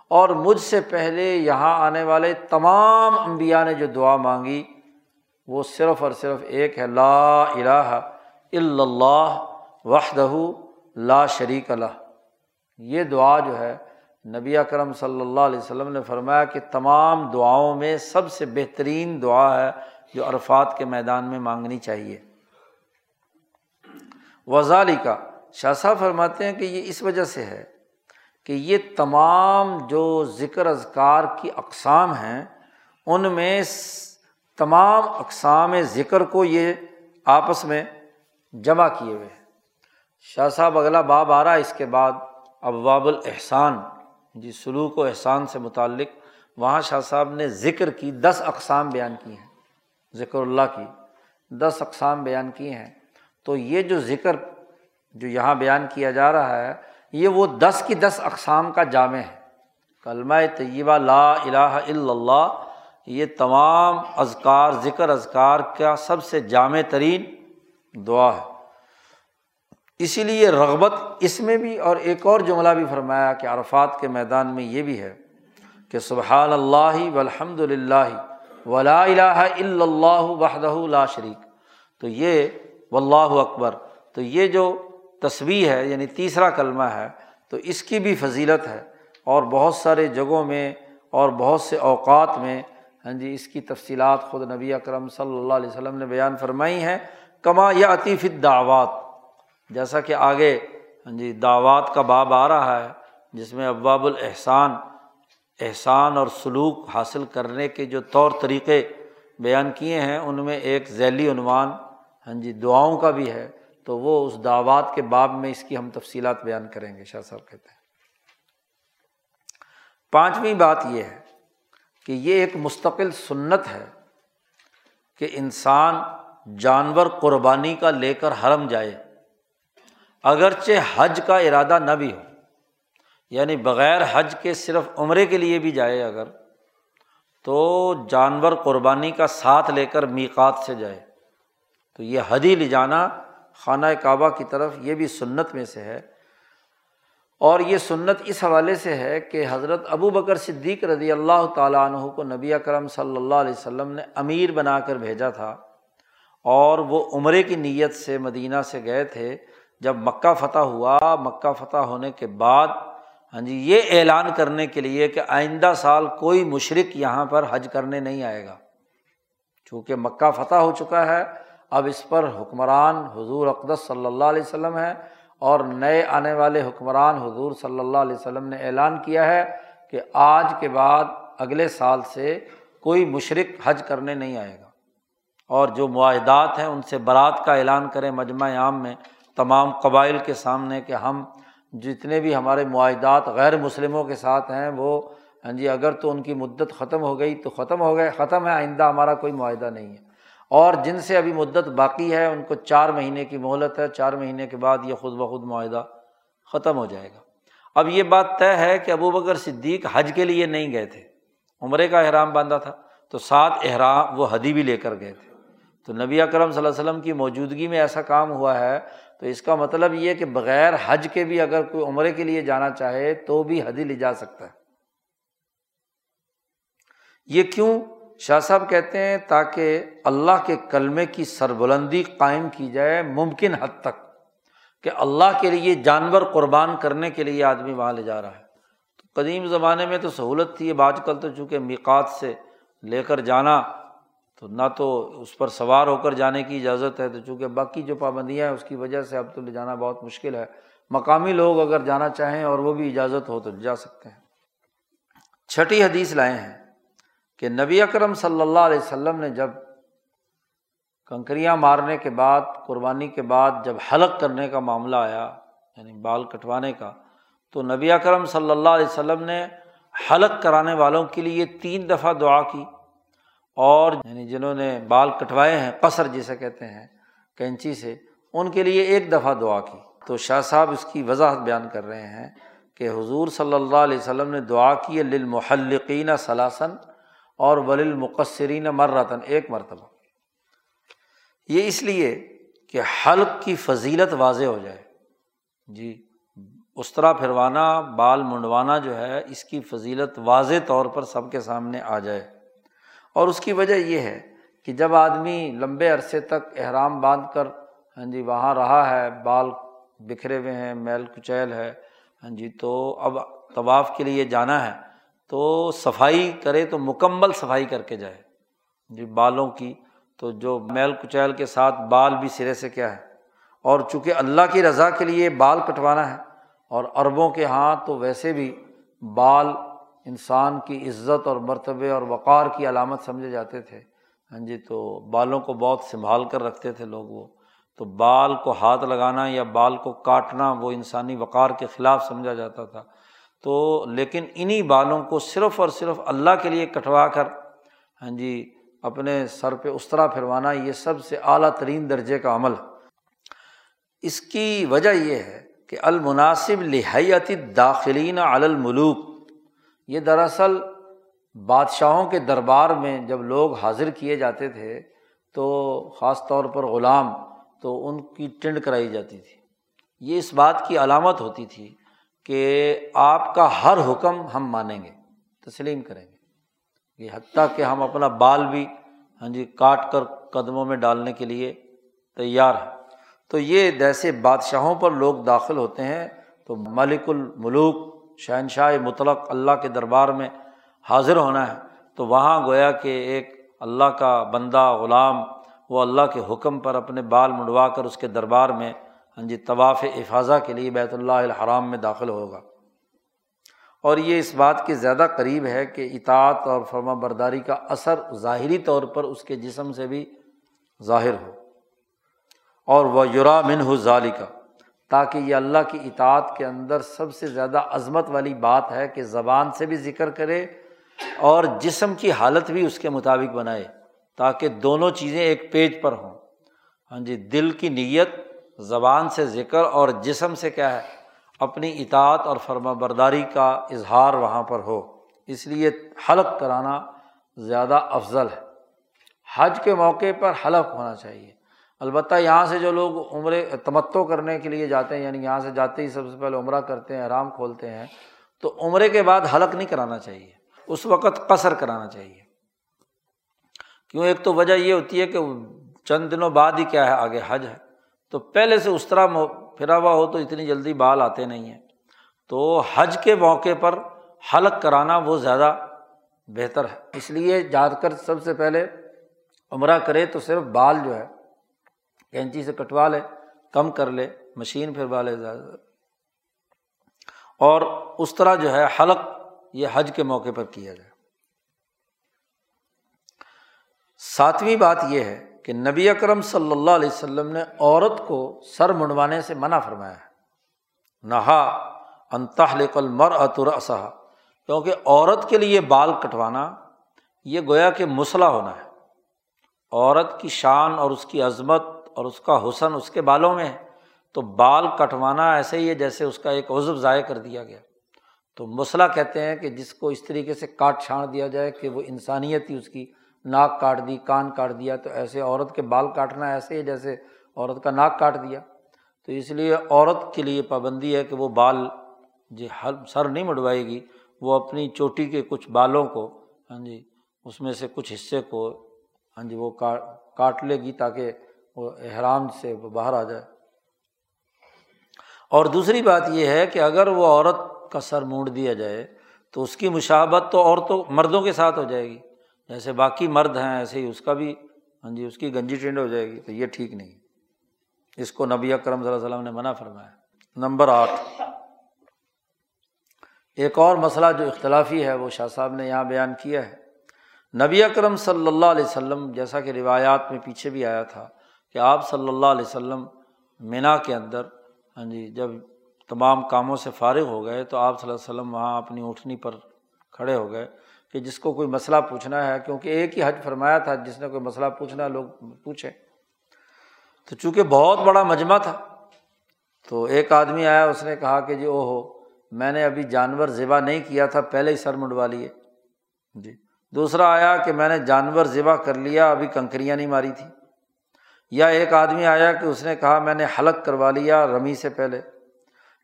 اور مجھ سے پہلے یہاں آنے والے تمام امبیا نے جو دعا مانگی، وہ صرف اور صرف ایک ہے، لا الہ الا اللہ وحدہ لا شریک اللہ یہ دعا جو ہے، نبی اکرم صلی اللہ علیہ وسلم نے فرمایا کہ تمام دعاؤں میں سب سے بہترین دعا ہے جو عرفات کے میدان میں مانگنی چاہیے۔ وزالی کا شاہ صاحب فرماتے ہیں کہ یہ اس وجہ سے ہے کہ یہ تمام جو ذکر اذکار کی اقسام ہیں، ان میں تمام اقسام ذکر کو یہ آپس میں جمع کیے ہوئے ہیں۔ شاہ صاحب، اگلا باب آ رہا ہے، اس کے بعد ابواب الحسان جی سلوک و احسان سے متعلق وہاں شاہ صاحب نے ذکر کی دس اقسام بیان کی ہیں، ذکر اللہ کی دس اقسام بیان کیے ہیں۔ تو یہ جو ذکر جو یہاں بیان کیا جا رہا ہے، یہ وہ دس کی دس اقسام کا جامع ہے۔ کلمہ طیبہ لا الہ الا اللہ، یہ تمام ازکار ذکر اذکار کا سب سے جامع ترین دعا ہے۔ اسی لیے رغبت اس میں بھی اور ایک اور جملہ بھی فرمایا کہ عرفات کے میدان میں یہ بھی ہے کہ سبحان اللہ والحمد للہ ولا الہ الا اللہ وحدہ لا شریک۔ تو یہ و اکبر، تو یہ جو تصویر ہے یعنی تیسرا کلمہ ہے، تو اس کی بھی فضیلت ہے۔ اور بہت سارے جگہوں میں اور بہت سے اوقات میں ہاں جی اس کی تفصیلات خود نبی اکرم صلی اللہ علیہ وسلم نے بیان فرمائی ہیں۔ کما یا عطیف دعوات جیسا کہ آگے ہاں جی دعوات کا باب آ رہا ہے، جس میں ابواب الحسان احسان اور سلوک حاصل کرنے کے جو طور طریقے بیان کیے ہیں، ان میں ایک ذیلی عنوان ہاں جی دعاؤں کا بھی ہے۔ تو وہ اس دعوات کے باب میں اس کی ہم تفصیلات بیان کریں گے، شاہ صاحب کہتے ہیں۔ پانچویں بات یہ ہے کہ یہ ایک مستقل سنت ہے کہ انسان جانور قربانی کا لے کر حرم جائے، اگرچہ حج کا ارادہ نہ بھی ہو یعنی بغیر حج کے صرف عمرے کے لیے بھی جائے اگر، تو جانور قربانی کا ساتھ لے کر میقات سے جائے۔ تو یہ حدی لے جانا خانہ کعبہ کی طرف یہ بھی سنت میں سے ہے۔ اور یہ سنت اس حوالے سے ہے کہ حضرت ابو بکر صدیق رضی اللہ تعالیٰ عنہ کو نبی اکرم صلی اللہ علیہ وسلم نے امیر بنا کر بھیجا تھا۔ اور وہ عمرے کی نیت سے مدینہ سے گئے تھے۔ جب مکہ فتح ہوا، مکہ فتح ہونے کے بعد ہاں جی یہ اعلان کرنے کے لیے کہ آئندہ سال کوئی مشرق یہاں پر حج کرنے نہیں آئے گا۔ چونکہ مکہ فتح ہو چکا ہے اب اس پر حکمران حضور اقدس صلی اللہ علیہ وسلم ہے اور نئے آنے والے حکمران حضور صلی اللہ علیہ وسلم نے اعلان کیا ہے کہ آج کے بعد اگلے سال سے کوئی مشرق حج کرنے نہیں آئے گا۔ اور جو معاہدات ہیں ان سے برات کا اعلان کریں مجمع عام میں تمام قبائل کے سامنے کہ ہم جتنے بھی ہمارے معاہدات غیر مسلموں کے ساتھ ہیں، وہ ہاں جی اگر تو ان کی مدت ختم ہو گئی تو ختم ہو گئے، ختم ہے، آئندہ ہمارا کوئی معاہدہ نہیں ہے۔ اور جن سے ابھی مدت باقی ہے، ان کو چار مہینے کی مہلت ہے، چار مہینے کے بعد یہ خود بخود معاہدہ ختم ہو جائے گا۔ اب یہ بات طے ہے کہ ابو بکر صدیق حج کے لیے نہیں گئے تھے۔ عمرے کا احرام باندھا تھا، تو سات احرام وہ حدی بھی لے کر گئے تھے۔ تو نبی اکرم صلی اللہ علیہ وسلم کی موجودگی میں ایسا کام ہوا ہے، تو اس کا مطلب یہ کہ بغیر حج کے بھی اگر کوئی عمرے کے لیے جانا چاہے تو بھی حدی لے جا سکتا ہے۔ یہ کیوں شاہ صاحب کہتے ہیں تاکہ اللہ کے کلمے کی سربلندی قائم کی جائے ممکن حد تک کہ اللہ کے لیے جانور قربان کرنے کے لیے آدمی وہاں لے جا رہا ہے۔ تو قدیم زمانے میں تو سہولت تھی، اب آج کل تو چونکہ میقات سے لے کر جانا تو نہ تو اس پر سوار ہو کر جانے کی اجازت ہے، تو چونکہ باقی جو پابندیاں ہیں اس کی وجہ سے اب تو لے جانا بہت مشکل ہے۔ مقامی لوگ اگر جانا چاہیں اور وہ بھی اجازت ہو تو جا سکتے ہیں۔ چھٹی حدیث لائے ہیں۔ کہ نبی اکرم صلی اللہ علیہ وسلم نے جب کنکریاں مارنے کے بعد، قربانی کے بعد جب حلق کرنے کا معاملہ آیا یعنی بال کٹوانے کا، تو نبی اکرم صلی اللہ علیہ وسلم نے حلق کرانے والوں کے لیے تین دفعہ دعا کی اور یعنی جنہوں نے بال کٹوائے ہیں، قصر جسے کہتے ہیں، کینچی سے، ان کے لیے ایک دفعہ دعا کی۔ تو شاہ صاحب اس کی وضاحت بیان کر رہے ہیں کہ حضور صلی اللہ علیہ وسلم نے دعا کی للمحلقین سلاسن اور ولیل مقصرین مرتن ایک مرتبہ۔ یہ اس لیے کہ حلق کی فضیلت واضح ہو جائے۔ جی اس طرح پھروانا، بال منڈوانا جو ہے، اس کی فضیلت واضح طور پر سب کے سامنے آ جائے۔ اور اس کی وجہ یہ ہے کہ جب آدمی لمبے عرصے تک احرام باندھ کر ہاں جی وہاں رہا ہے، بال بکھرے ہوئے ہیں، میل کچیل ہے ہاں جی تو اب طواف کے لیے جانا ہے۔ تو صفائی کرے تو مکمل صفائی کر کے جائے۔ جی بالوں کی تو جو میل کچیل کے ساتھ بال بھی سرے سے کیا ہے۔ اور چونکہ اللہ کی رضا کے لیے بال کٹوانا ہے اور عربوں کے ہاں تو ویسے بھی بال انسان کی عزت اور مرتبے اور وقار کی علامت سمجھے جاتے تھے۔ ہاں جی تو بالوں کو بہت سنبھال کر رکھتے تھے لوگ وہ۔ تو بال کو ہاتھ لگانا یا بال کو کاٹنا وہ انسانی وقار کے خلاف سمجھا جاتا تھا۔ تو لیکن انہیں بالوں کو صرف اور صرف اللہ کے لیے کٹوا کر ہاں جی اپنے سر پہ اس طرح پھروانا، یہ سب سے اعلیٰ ترین درجے کا عمل۔ اس کی وجہ یہ ہے کہ المناسب لحیتی داخلین الملوک۔ یہ دراصل بادشاہوں کے دربار میں جب لوگ حاضر کیے جاتے تھے، تو خاص طور پر غلام تو ان کی ٹنڈ کرائی جاتی تھی۔ یہ اس بات کی علامت ہوتی تھی کہ آپ کا ہر حکم ہم مانیں گے، تسلیم کریں گے۔ یہ حتیٰ کہ ہم اپنا بال بھی ہاں جی کاٹ کر قدموں میں ڈالنے کے لیے تیار ہیں۔ تو یہ جیسے بادشاہوں پر لوگ داخل ہوتے ہیں، تو ملک الملوک، شہنشاہ مطلق اللہ کے دربار میں حاضر ہونا ہے۔ تو وہاں گویا کہ ایک اللہ کا بندہ غلام، وہ اللہ کے حکم پر اپنے بال منڈوا کر اس کے دربار میں ہاں جی طواف افاظہ کے لیے بیت اللہ الحرام میں داخل ہوگا۔ اور یہ اس بات کے زیادہ قریب ہے کہ اطاعت اور فرما برداری کا اثر ظاہری طور پر اس کے جسم سے بھی ظاہر ہو۔ اور وہ یورامن ہو ظالی کا تاکہ یہ اللہ کی اطاعت کے اندر سب سے زیادہ عظمت والی بات ہے کہ زبان سے بھی ذکر کرے اور جسم کی حالت بھی اس کے مطابق بنائے، تاکہ دونوں چیزیں ایک پیج پر ہوں۔ ہاں جی دل کی نیت زبان سے ذکر اور جسم سے کیا ہے، اپنی اطاعت اور فرما برداری کا اظہار وہاں پر ہو۔ اس لیے حلق کرانا زیادہ افضل ہے۔ حج کے موقع پر حلق ہونا چاہیے۔ البتہ یہاں سے جو لوگ عمرے تمتو کرنے کے لیے جاتے ہیں یعنی یہاں سے جاتے ہی سب سے پہلے عمرہ کرتے ہیں آرام کھولتے ہیں، تو عمرے کے بعد حلق نہیں کرانا چاہیے۔ اس وقت قصر کرانا چاہیے۔ کیوں؟ ایک تو وجہ یہ ہوتی ہے کہ چند دنوں بعد ہی کیا ہے، آگے حج ہے۔ تو پہلے سے اس طرح پھرا ہوا ہو تو اتنی جلدی بال آتے نہیں ہیں۔ تو حج کے موقع پر حلق کرانا وہ زیادہ بہتر ہے۔ اس لیے جا کر سب سے پہلے عمرہ کرے تو صرف بال جو ہے کینچی سے کٹوا لے، کم کر لے، مشین پھروا لے زیادہ۔ اور اس طرح جو ہے حلق یہ حج کے موقع پر کیا جائے۔ ساتویں بات یہ ہے کہ نبی اکرم صلی اللہ علیہ وسلم نے عورت کو سر منڈوانے سے منع فرمایا ہے۔ نہا انتہلق المر اتراسا کیونکہ عورت کے لیے بال کٹوانا یہ گویا کہ مسئلہ ہونا ہے۔ عورت کی شان اور اس کی عظمت اور اس کا حسن اس کے بالوں میں ہے۔ تو بال کٹوانا ایسے ہی ہے جیسے اس کا ایک عزب ضائع کر دیا گیا۔ تو مسئلہ کہتے ہیں کہ جس کو اس طریقے سے کاٹ چھاڑ دیا جائے کہ وہ انسانیت ہی اس کی ناک کاٹ دی، کان کاٹ دیا، تو ایسے عورت کے بال کاٹنا ایسے ہی جیسے عورت کا ناک کاٹ دیا۔ تو اس لیے عورت کے لیے پابندی ہے کہ وہ بال جی ہر سر نہیں مڑوائے گی، وہ اپنی چوٹی کے کچھ بالوں کو ہاں جی اس میں سے کچھ حصے کو ہاں جی وہ کاٹ لے گی تاکہ وہ احرام سے وہ باہر آ جائے۔ اور دوسری بات یہ ہے کہ اگر وہ عورت کا سر مونڈ دیا جائے تو اس کی مشابت تو عورتوں، مردوں کے ساتھ ہو جائے گی۔ جیسے باقی مرد ہیں ایسے ہی اس کا بھی ہاں جی اس کی گنجی ٹرینڈ ہو جائے گی، تو یہ ٹھیک نہیں۔ اس کو نبی اکرم صلی اللہ علیہ وسلم نے منع فرمایا۔ نمبر آٹھ۔ ایک اور مسئلہ جو اختلافی ہے، وہ شاہ صاحب نے یہاں بیان کیا ہے۔ نبی اکرم صلی اللہ علیہ وسلم، جیسا کہ روایات میں پیچھے بھی آیا تھا کہ آپ صلی اللہ علیہ وسلم مینا کے اندر ہاں جی جب تمام کاموں سے فارغ ہو گئے تو آپ صلی اللہ علیہ وسلم وہاں اپنی اونٹنی پر کھڑے ہو گئے۔ کہ جس کو کوئی مسئلہ پوچھنا ہے، کیونکہ ایک ہی حج فرمایا تھا، جس نے کوئی مسئلہ پوچھنا ہے، لوگ پوچھیں۔ تو چونکہ بہت بڑا مجمع تھا، تو ایک آدمی آیا، اس نے کہا کہ جی او ہو میں نے ابھی جانور ذبح نہیں کیا تھا، پہلے ہی سر منڈوا لیے۔ جی۔ دوسرا آیا کہ میں نے جانور ذبح کر لیا، ابھی کنکریاں نہیں ماری تھی یا ایک آدمی آیا کہ اس نے کہا، میں نے حلق کروا لیا رمی سے پہلے،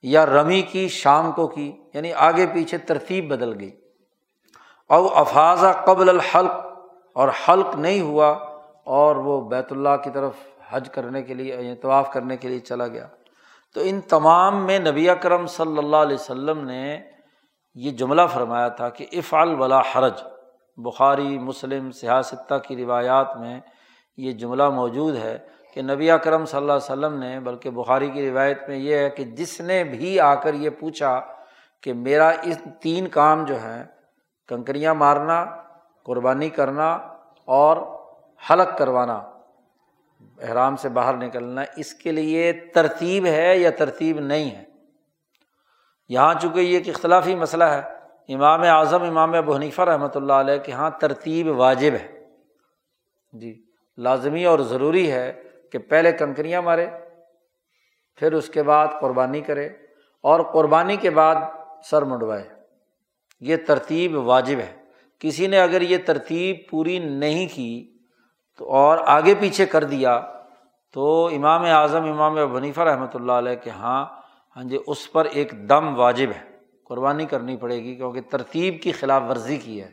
یا رمی کی شام کو کی یعنی آگے پیچھے ترتیب بدل گئی۔ او افاظہ قبل الحلق، اور حلق نہیں ہوا، اور وہ بیت اللہ کی طرف حج کرنے کے لیے یعنی طواف کرنے کے لیے چلا گیا۔ تو ان تمام میں نبی اکرم صلی اللہ علیہ وسلم نے یہ جملہ فرمایا تھا کہ افعال ولا حرج۔ بخاری، مسلم سیاستہ کی روایات میں یہ جملہ موجود ہے کہ نبی اکرم صلی اللہ علیہ وسلم نے، بلکہ بخاری کی روایت میں یہ ہے کہ جس نے بھی آ کر یہ پوچھا کہ میرا اس تین کام جو ہیں کنکریاں مارنا، قربانی کرنا اور حلق کروانا۔ احرام سے باہر نکلنا اس کے لیے ترتیب ہے یا ترتیب نہیں ہے؟ یہاں چونکہ یہ ایک اختلافی مسئلہ ہے، امام اعظم، امام ابو حنیفہ رحمۃ اللہ علیہ کے یہاں ترتیب واجب ہے۔ جی لازمی اور ضروری ہے کہ پہلے کنکریاں مارے، پھر اس کے بعد قربانی کرے اور قربانی کے بعد سر منڈوائے۔ یہ ترتیب واجب ہے۔ کسی نے اگر یہ ترتیب پوری نہیں کی تو اور آگے پیچھے کر دیا تو امام اعظم، امام بنیفہ رحمۃ اللہ علیہ کے ہاں ہاں جی اس پر ایک دم واجب ہے۔ قربانی کرنی پڑے گی کیونکہ ترتیب کی خلاف ورزی کی ہے۔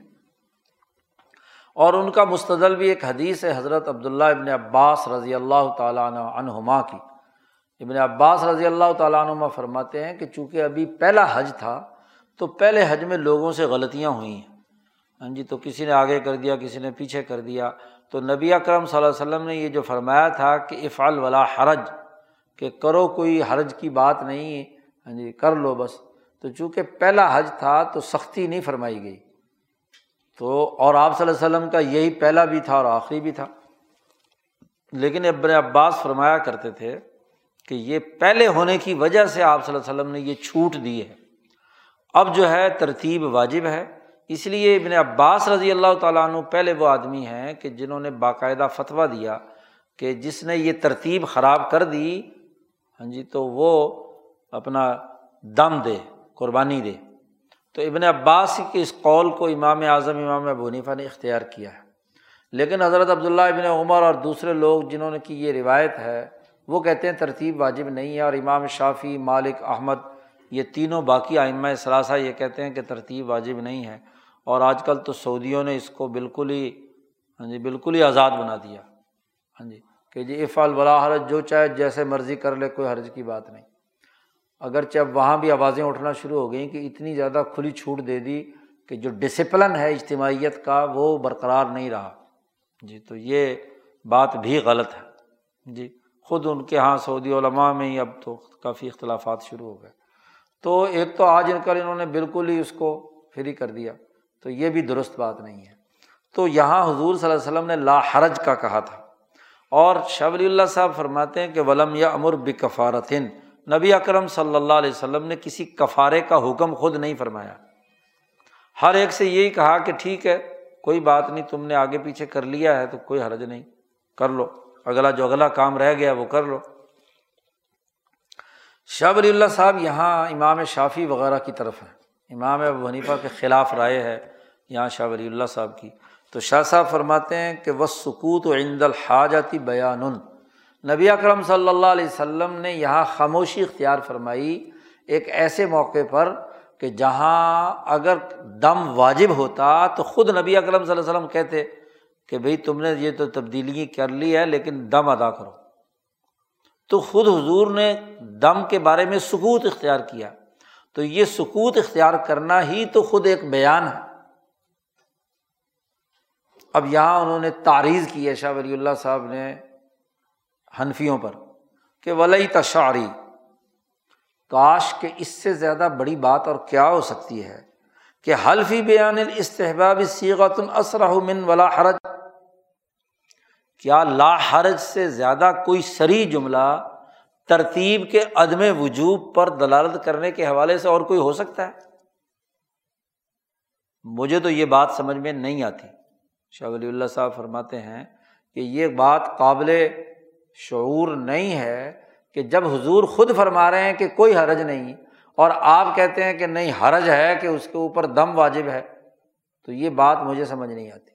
اور ان کا مستدل بھی ایک حدیث ہے حضرت عبداللہ ابن عباس رضی اللہ تعالیٰ عنہما کی۔ ابن عباس رضی اللہ تعالیٰ عنما فرماتے ہیں کہ چونکہ ابھی پہلا حج تھا تو پہلے حج میں لوگوں سے غلطیاں ہوئی ہیں۔ ہاں جی تو کسی نے آگے کر دیا، کسی نے پیچھے کر دیا۔ تو نبی اکرم صلی اللہ علیہ وسلم نے یہ جو فرمایا تھا کہ افعال ولا حرج، کہ کرو کوئی حرج کی بات نہیں ہاں جی کر لو بس۔ تو چونکہ پہلا حج تھا تو سختی نہیں فرمائی گئی۔ تو اور آپ صلی اللہ علیہ وسلم کا یہی پہلا بھی تھا اور آخری بھی تھا۔ لیکن ابن عباس فرمایا کرتے تھے کہ یہ پہلے ہونے کی وجہ سے آپ صلی اللہ علیہ وسلم نے یہ چھوٹ دی ہے۔ اب جو ہے ترتیب واجب ہے۔ اس لیے ابن عباس رضی اللہ تعالیٰ عنہ پہلے وہ آدمی ہیں کہ جنہوں نے باقاعدہ فتویٰ دیا کہ جس نے یہ ترتیب خراب کر دی ہاں جی تو وہ اپنا دم دے، قربانی دے۔ تو ابن عباس کے اس قول کو امام اعظم، امام ابونیفا نے اختیار کیا ہے۔ لیکن حضرت عبداللہ ابن عمر اور دوسرے لوگ جنہوں نے کی یہ روایت ہے، وہ کہتے ہیں ترتیب واجب نہیں ہے اور امام شافی مالک، احمد یہ تینوں باقی آئمہ ثلاثہ یہ کہتے ہیں کہ ترتیب واجب نہیں ہے اور آج کل تو سعودیوں نے اس کو بالکل ہی ہاں جی بالکل ہی آزاد بنا دیا۔ ہاں جی کہ جی افعال ولا حرج، جو چاہے جیسے مرضی کر لے، کوئی حرج کی بات نہیں۔ اگرچہ اب وہاں بھی آوازیں اٹھنا شروع ہو گئیں کہ اتنی زیادہ کھلی چھوٹ دے دی کہ جو ڈسپلن ہے اجتماعیت کا، وہ برقرار نہیں رہا۔ جی تو یہ بات بھی غلط ہے۔ جی خود ان کے یہاں سعودی علماء میں ہی اب تو کافی اختلافات شروع ہو گئے۔ تو ایک تو آج ان کر انہوں نے بالکل ہی اس کو فری کر دیا، تو یہ بھی درست بات نہیں ہے۔ تو یہاں حضور صلی اللہ علیہ وسلم نے لا حرج کا کہا تھا۔ اور شبری اللہ صاحب فرماتے ہیں کہ ولم یا امر بکفارتن۔ نبی اکرم صلی اللہ علیہ وسلم نے کسی کفارے کا حکم خود نہیں فرمایا۔ ہر ایک سے یہی کہا کہ ٹھیک ہے، کوئی بات نہیں، تم نے آگے پیچھے کر لیا ہے تو کوئی حرج نہیں۔ کر لو، اگلا جو اگلا کام رہ گیا وہ کر لو۔ شاہ ولی اللہ صاحب یہاں امام شافی وغیرہ کی طرف ہے۔ امام ابو حنیفہ کے خلاف رائے ہے یہاں شاہ ولی اللہ صاحب کی۔ تو شاہ صاحب فرماتے ہیں کہ وہ سکوت و عند الحاجاتی بیان نبی اکرم صلی اللہ علیہ وسلم نے یہاں خاموشی اختیار فرمائی ایک ایسے موقع پر کہ جہاں اگر دم واجب ہوتا تو خود نبی اکرم صلی اللہ علیہ وسلم کہتے کہ بھائی تم نے یہ تو تبدیلی کر لی ہے لیکن دم ادا کرو۔ تو خود حضور نے دم کے بارے میں سکوت اختیار کیا۔ تو یہ سکوت اختیار کرنا ہی تو خود ایک بیان ہے۔ اب یہاں انہوں نے تعریض کی ہے شاہ ولی اللہ صاحب نے حنفیوں پر کہ ولی تشاری کاش کہ اس سے زیادہ بڑی بات اور کیا ہو سکتی ہے کہ حلفی بیان استحباب سیغت الاسرا من ولا حرج۔ کیا لا حرج سے زیادہ کوئی سری جملہ ترتیب کے عدم وجوب پر دلالت کرنے کے حوالے سے اور کوئی ہو سکتا ہے؟ مجھے تو یہ بات سمجھ میں نہیں آتی۔ شاہ ولی اللہ صاحب فرماتے ہیں کہ یہ بات قابل شعور نہیں ہے کہ جب حضور خود فرما رہے ہیں کہ کوئی حرج نہیں اور آپ کہتے ہیں کہ نہیں، حرج ہے کہ اس کے اوپر دم واجب ہے، تو یہ بات مجھے سمجھ نہیں آتی۔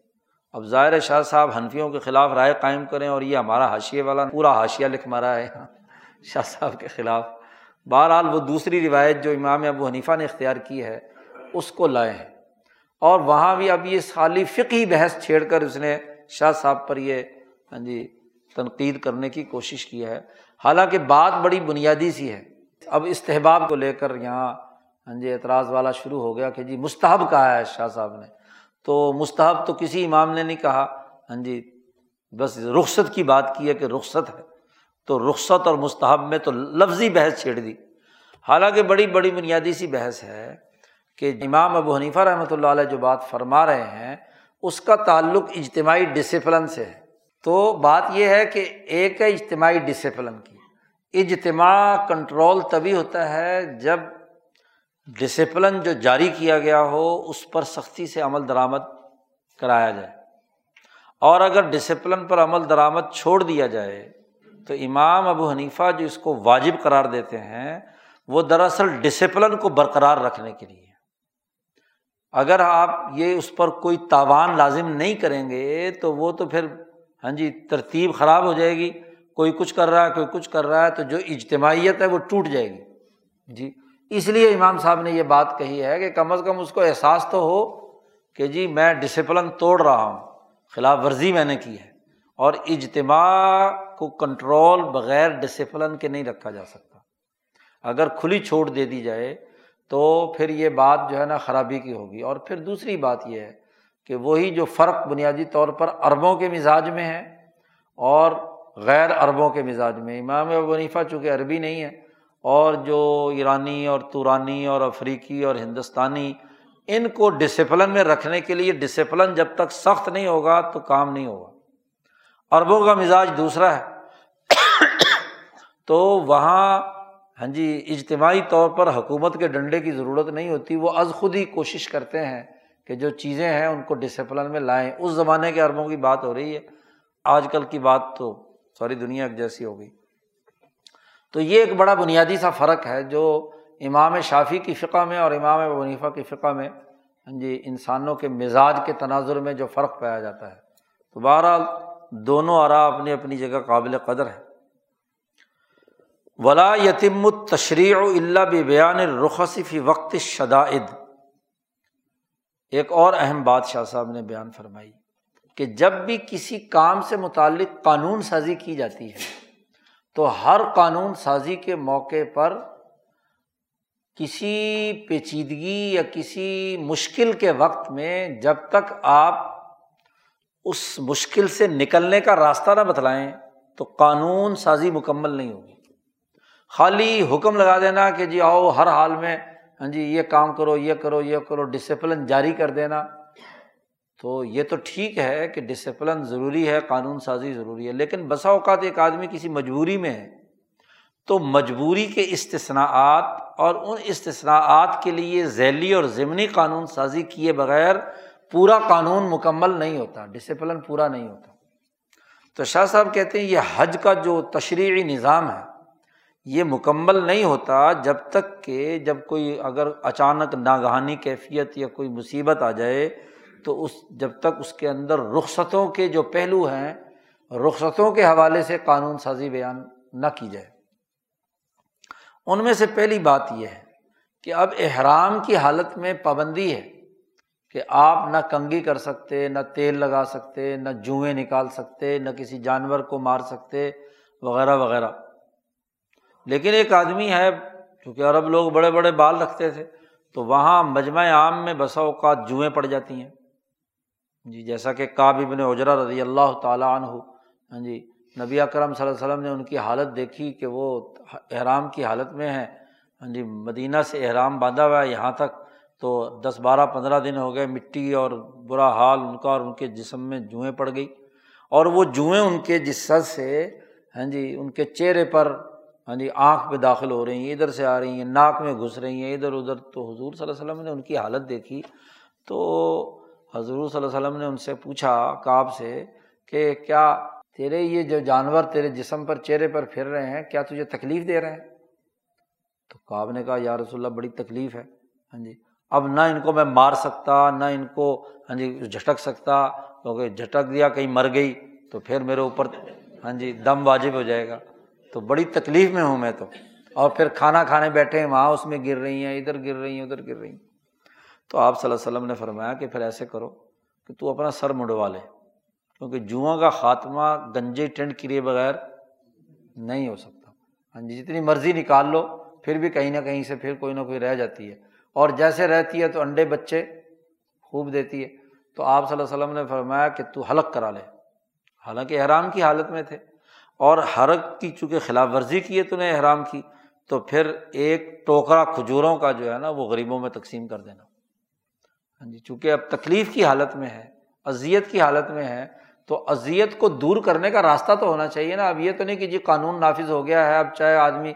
اب ظاہر شاہ صاحب حنفیوں کے خلاف رائے قائم کریں اور یہ ہمارا حاشیے والا پورا حاشیہ لکھ مارا ہے۔ شاہ صاحب کے خلاف۔ بہرحال وہ دوسری روایت جو امام ابو حنیفہ نے اختیار کی ہے، اس کو لائے ہیں اور وہاں بھی اب یہ خالی فقی بحث چھیڑ کر اس نے شاہ صاحب پر یہ ہاں جی تنقید کرنے کی کوشش کی ہے۔ حالانکہ بات بڑی بنیادی سی ہے۔ اب استحباب کو لے کر یہاں ہاں جی اعتراض والا شروع ہو گیا کہ جی مستحب کہا ہے شاہ صاحب نے۔ تو مستحب تو کسی امام نے نہیں کہا۔ ہاں جی بس رخصت کی بات کی ہے کہ رخصت ہے۔ تو رخصت اور مستحب میں تو لفظی بحث چھیڑ دی۔ حالانکہ بڑی بڑی بنیادی سی بحث ہے کہ امام ابو حنیفہ رحمۃ اللہ علیہ جو بات فرما رہے ہیں، اس کا تعلق اجتماعی ڈسپلن سے ہے۔ تو بات یہ ہے کہ ایک ہے اجتماعی ڈسپلن کی۔ اجتماع کنٹرول تبھی ہوتا ہے جب ڈسپلن جو جاری کیا گیا ہو، اس پر سختی سے عمل درآمد کرایا جائے۔ اور اگر ڈسپلن پر عمل درآمد چھوڑ دیا جائے، تو امام ابو حنیفہ جو اس کو واجب قرار دیتے ہیں، وہ دراصل ڈسپلن کو برقرار رکھنے کے لیے۔ اگر آپ یہ اس پر کوئی تاوان لازم نہیں کریں گے، تو وہ تو پھر ہاں جی ترتیب خراب ہو جائے گی۔ کوئی کچھ کر رہا ہے، کوئی کچھ کر رہا ہے، تو جو اجتماعیت ہے، وہ ٹوٹ جائے گی۔ جی۔ اس لیے امام صاحب نے یہ بات کہی ہے کہ کم از کم اس کو احساس تو ہو کہ جی میں ڈسپلن توڑ رہا ہوں، خلاف ورزی میں نے کی ہے اور اجتماع کو کنٹرول بغیر ڈسپلن کے نہیں رکھا جا سکتا۔ اگر کھلی چھوٹ دے دی جائے تو پھر یہ بات جو ہے نا خرابی کی ہوگی۔ اور پھر دوسری بات یہ ہے کہ وہی جو فرق بنیادی طور پر عربوں کے مزاج میں ہے اور غیر عربوں کے مزاج میں۔ امام ونیفا چونکہ عربی نہیں ہے اور جو ایرانی اور تورانی اور افریقی اور ہندوستانی، ان کو ڈسپلن میں رکھنے کے لیے ڈسپلن جب تک سخت نہیں ہوگا تو کام نہیں ہوگا۔ عربوں کا مزاج دوسرا ہے۔ تو وہاں ہاں جی اجتماعی طور پر حکومت کے ڈنڈے کی ضرورت نہیں ہوتی۔ وہ از خود ہی کوشش کرتے ہیں کہ جو چیزیں ہیں ان کو ڈسپلن میں لائیں۔ اس زمانے کے عربوں کی بات ہو رہی ہے۔ آج کل کی بات تو ساری دنیا جیسی ہو گئی۔ تو یہ ایک بڑا بنیادی سا فرق ہے جو امام شافی کی فقہ میں اور امام ونیفا کی فقہ میں ہاں جی انسانوں کے مزاج کے تناظر میں جو فرق پایا جاتا ہے۔ تو بہرحال دونوں آرا اپنی اپنی جگہ قابل قدر ہے ولا یتیم تشریع اللہ بیان رخصفی وقت شدائد ایک اور اہم بات شاہ صاحب نے بیان فرمائی کہ جب بھی کسی کام سے متعلق قانون سازی کی جاتی ہے تو ہر قانون سازی کے موقع پر کسی پیچیدگی یا کسی مشکل کے وقت میں جب تک آپ اس مشکل سے نکلنے کا راستہ نہ بتلائیں تو قانون سازی مکمل نہیں ہوگی۔ خالی حکم لگا دینا کہ جی آؤ ہر حال میں ہاں جی یہ کام کرو، یہ کرو یہ کرو ڈسپلن جاری کر دینا۔ تو یہ تو ٹھیک ہے کہ ڈسپلن ضروری ہے، قانون سازی ضروری ہے، لیکن بسا اوقات ایک آدمی کسی مجبوری میں ہے تو مجبوری کے استثناءات اور ان استثناءات کے لیے ذیلی اور ضمنی قانون سازی کیے بغیر پورا قانون مکمل نہیں ہوتا ڈسپلن پورا نہیں ہوتا۔ تو شاہ صاحب کہتے ہیں یہ حج کا جو تشریحی نظام ہے، یہ مکمل نہیں ہوتا جب تک کہ جب کوئی اگر اچانک ناگہانی، کیفیت یا کوئی مصیبت آ جائے تو اس جب تک اس کے اندر رخصتوں کے جو پہلو ہیں، رخصتوں کے حوالے سے قانون سازی بیان نہ کی جائے۔ ان میں سے پہلی بات یہ ہے کہ اب احرام کی حالت میں پابندی ہے کہ آپ نہ کنگھی کر سکتے، نہ تیل لگا سکتے، نہ جوئیں نکال سکتے، نہ کسی جانور کو مار سکتے، وغیرہ وغیرہ۔ لیکن ایک آدمی ہے چونکہ عرب لوگ بڑے بڑے بال رکھتے تھے، تو وہاں مجمع عام میں بسا اوقات جوئیں پڑ جاتی ہیں۔ جی جیسا کہ کاب ابن اجرا رضی اللہ تعالیٰ عنہ ہاں جی نبی اکرم صلی اللہ علیہ وسلم نے ان کی حالت دیکھی کہ وہ احرام کی حالت میں ہیں ہاں جی مدینہ سے احرام باندھا ہوا ہے، یہاں تک تو دس بارہ پندرہ دن ہو گئے، مٹی اور برا حال ان کا اور ان کے جسم میں جوئیں پڑ گئی اور وہ جوئیں ان کے جسد سے ہاں جی ان کے چہرے پر ہاں جی آنکھ پہ داخل ہو رہی ہیں، ادھر سے آ رہی ہیں، ناک میں گھس رہی ہیں، ادھر ادھر۔ تو حضور صلی اللہ علیہ وسلم نے ان کی حالت دیکھی تو حضور صلی اللہ علیہ وسلم نے ان سے پوچھا کاب سے کہ کیا تیرے یہ جو جانور تیرے جسم پر چہرے پر پھر رہے ہیں، کیا تجھے تکلیف دے رہے ہیں؟ تو کاب نے کہا، یا رسول اللہ، بڑی تکلیف ہے۔ ہاں جی۔ اب نہ ان کو میں مار سکتا، نہ ان کو ہاں جی جھٹک سکتا، کیونکہ جھٹک دیا، کہیں مر گئی تو پھر میرے اوپر ہاں جی دم واجب ہو جائے گا۔ تو بڑی تکلیف میں ہوں میں تو۔ اور پھر کھانا کھانے بیٹھے ہیں، وہاں اس میں گر رہی ہیں، ادھر گر رہی ہیں، ادھر گر رہی ہیں۔ تو آپ صلی اللہ علیہ وسلم نے فرمایا کہ پھر ایسے کرو کہ تو اپنا سر مڑوا لے، کیونکہ جواں کا خاتمہ گنجے ٹینٹ کیے بغیر نہیں ہو سکتا۔ ہاں جی جتنی مرضی نکال لو، پھر بھی کہیں نہ کہیں سے پھر کوئی نہ کوئی رہ جاتی ہے۔ اور جیسے رہتی ہے تو انڈے بچے خوب دیتی ہے۔ تو آپ صلی اللہ علیہ وسلم نے فرمایا کہ تو حلق کرا لے۔ حالانکہ احرام کی حالت میں تھے۔ اور حرق کی چونکہ خلاف ورزی کی ہے تو نے احرام کی، تو پھر ایک ٹوکرا کھجوروں کا جو ہے نا، وہ غریبوں میں تقسیم کر دینا۔ ہاں جی چونکہ اب تکلیف کی حالت میں ہے، اذیت کی حالت میں ہے، تو اذیت کو دور کرنے کا راستہ تو ہونا چاہیے نا۔ اب یہ تو نہیں کہ جی قانون نافذ ہو گیا ہے، اب چاہے آدمی،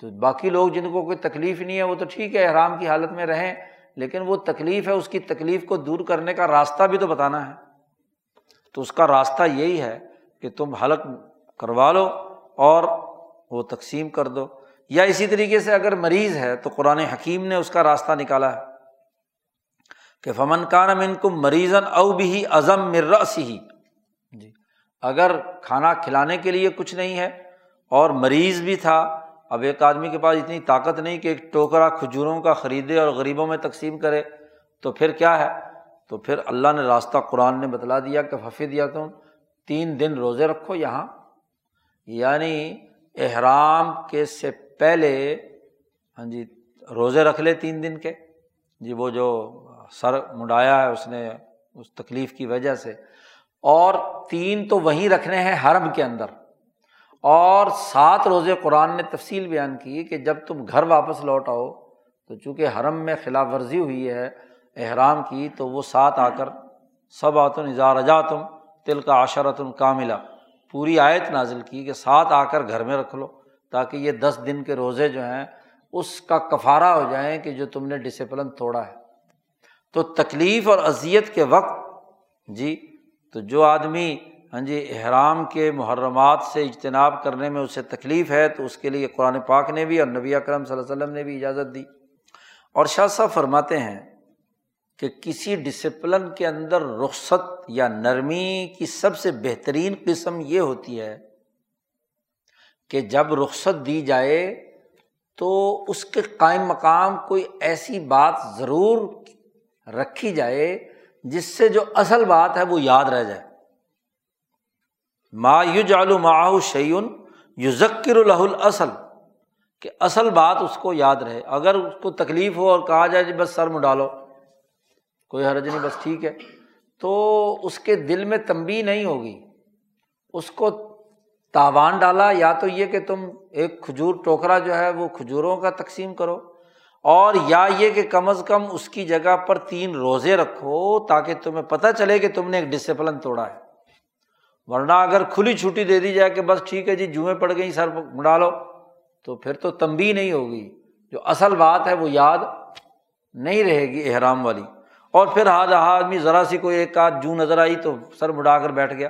تو باقی لوگ جن کو کوئی تکلیف نہیں ہے، وہ تو ٹھیک ہے، احرام کی حالت میں رہیں، لیکن وہ تکلیف ہے، اس کی تکلیف کو دور کرنے کا راستہ بھی تو بتانا ہے۔ تو اس کا راستہ یہی ہے کہ تم حلق کروا لو اور وہ تقسیم کر دو۔ یا اسی طریقے سے اگر مریض ہے تو قرآن حکیم نے اس کا راستہ نکالا ہے۔ کہ فمن کان من کو مریضن او بھی ازم مرس ہی جی۔ اگر کھانا کھلانے کے لیے کچھ نہیں ہے اور مریض بھی تھا، اب ایک آدمی کے پاس اتنی طاقت نہیں کہ ایک ٹوکرا کھجوروں کا خریدے اور غریبوں میں تقسیم کرے، تو پھر کیا ہے؟ تو پھر اللہ نے راستہ قرآن نے بتلا دیا کہ حفیظ دیا تم تین دن روزے رکھو یہاں۔ یعنی احرام کے سے پہلے ہاں جی روزے رکھ لے تین دن کے۔ جی وہ جو سر مڈایا ہے، اس نے اس تکلیف کی وجہ سے۔ اور تین تو وہیں رکھنے ہیں حرم کے اندر۔ اور سات روزے قرآن نے تفصیل بیان کی کہ جب تم گھر واپس لوٹ آؤ، تو چونکہ حرم میں خلاف ورزی ہوئی ہے احرام کی، تو وہ سات آ کر سب آتن اظہار اجا تم تل کا عشرت کا ملا پوری آیت نازل کی کہ سات آ کر گھر میں رکھ لو تاکہ یہ دس دن کے روزے جو ہیں، اس کا کفارہ ہو جائیں کہ جو تم نے ڈسپلن توڑا ہے۔ تو تکلیف اور اذیت کے وقت جی تو جو آدمی ہاں جی احرام کے محرمات سے اجتناب کرنے میں اسے تکلیف ہے، تو اس کے لیے قرآن پاک نے بھی اور نبی اکرم صلی اللہ علیہ وسلم نے بھی اجازت دی۔ اور شاہ صاحب فرماتے ہیں کہ کسی ڈسپلن کے اندر رخصت یا نرمی کی سب سے بہترین قسم یہ ہوتی ہے کہ جب رخصت دی جائے تو اس کے قائم مقام کوئی ایسی بات ضرور رکھی جائے، جس سے جو اصل بات ہے وہ یاد رہ جائے۔ ما یو جالو معاؤ شعین یو ذکر الہ اصل کہ اصل بات اس کو یاد رہے۔ اگر اس کو تکلیف ہو اور کہا جائے جی بس سر میں ڈالو، کوئی حرج نہیں، بس ٹھیک ہے، تو اس کے دل میں تمبی نہیں ہوگی۔ اس کو تاوان ڈالا، یا تو یہ کہ تم ایک کھجور ٹوکرا جو ہے وہ کھجوروں کا تقسیم کرو۔ اور یا یہ کہ کم از کم اس کی جگہ پر تین روزے رکھو تاکہ تمہیں پتہ چلے کہ تم نے ایک ڈسپلن توڑا ہے۔ ورنہ اگر کھلی چھٹی دے دی جائے کہ بس ٹھیک ہے جی جوئیں پڑ گئیں، سر ڈالو تو پھر تو تمبی نہیں ہوگی۔ جو اصل بات ہے وہ یاد نہیں رہے گی احرام والی۔ اور پھر ہاتھ آدمی ذرا سی کوئی ایک آدھ جو نظر آئی تو سر مڈا کر بیٹھ گیا۔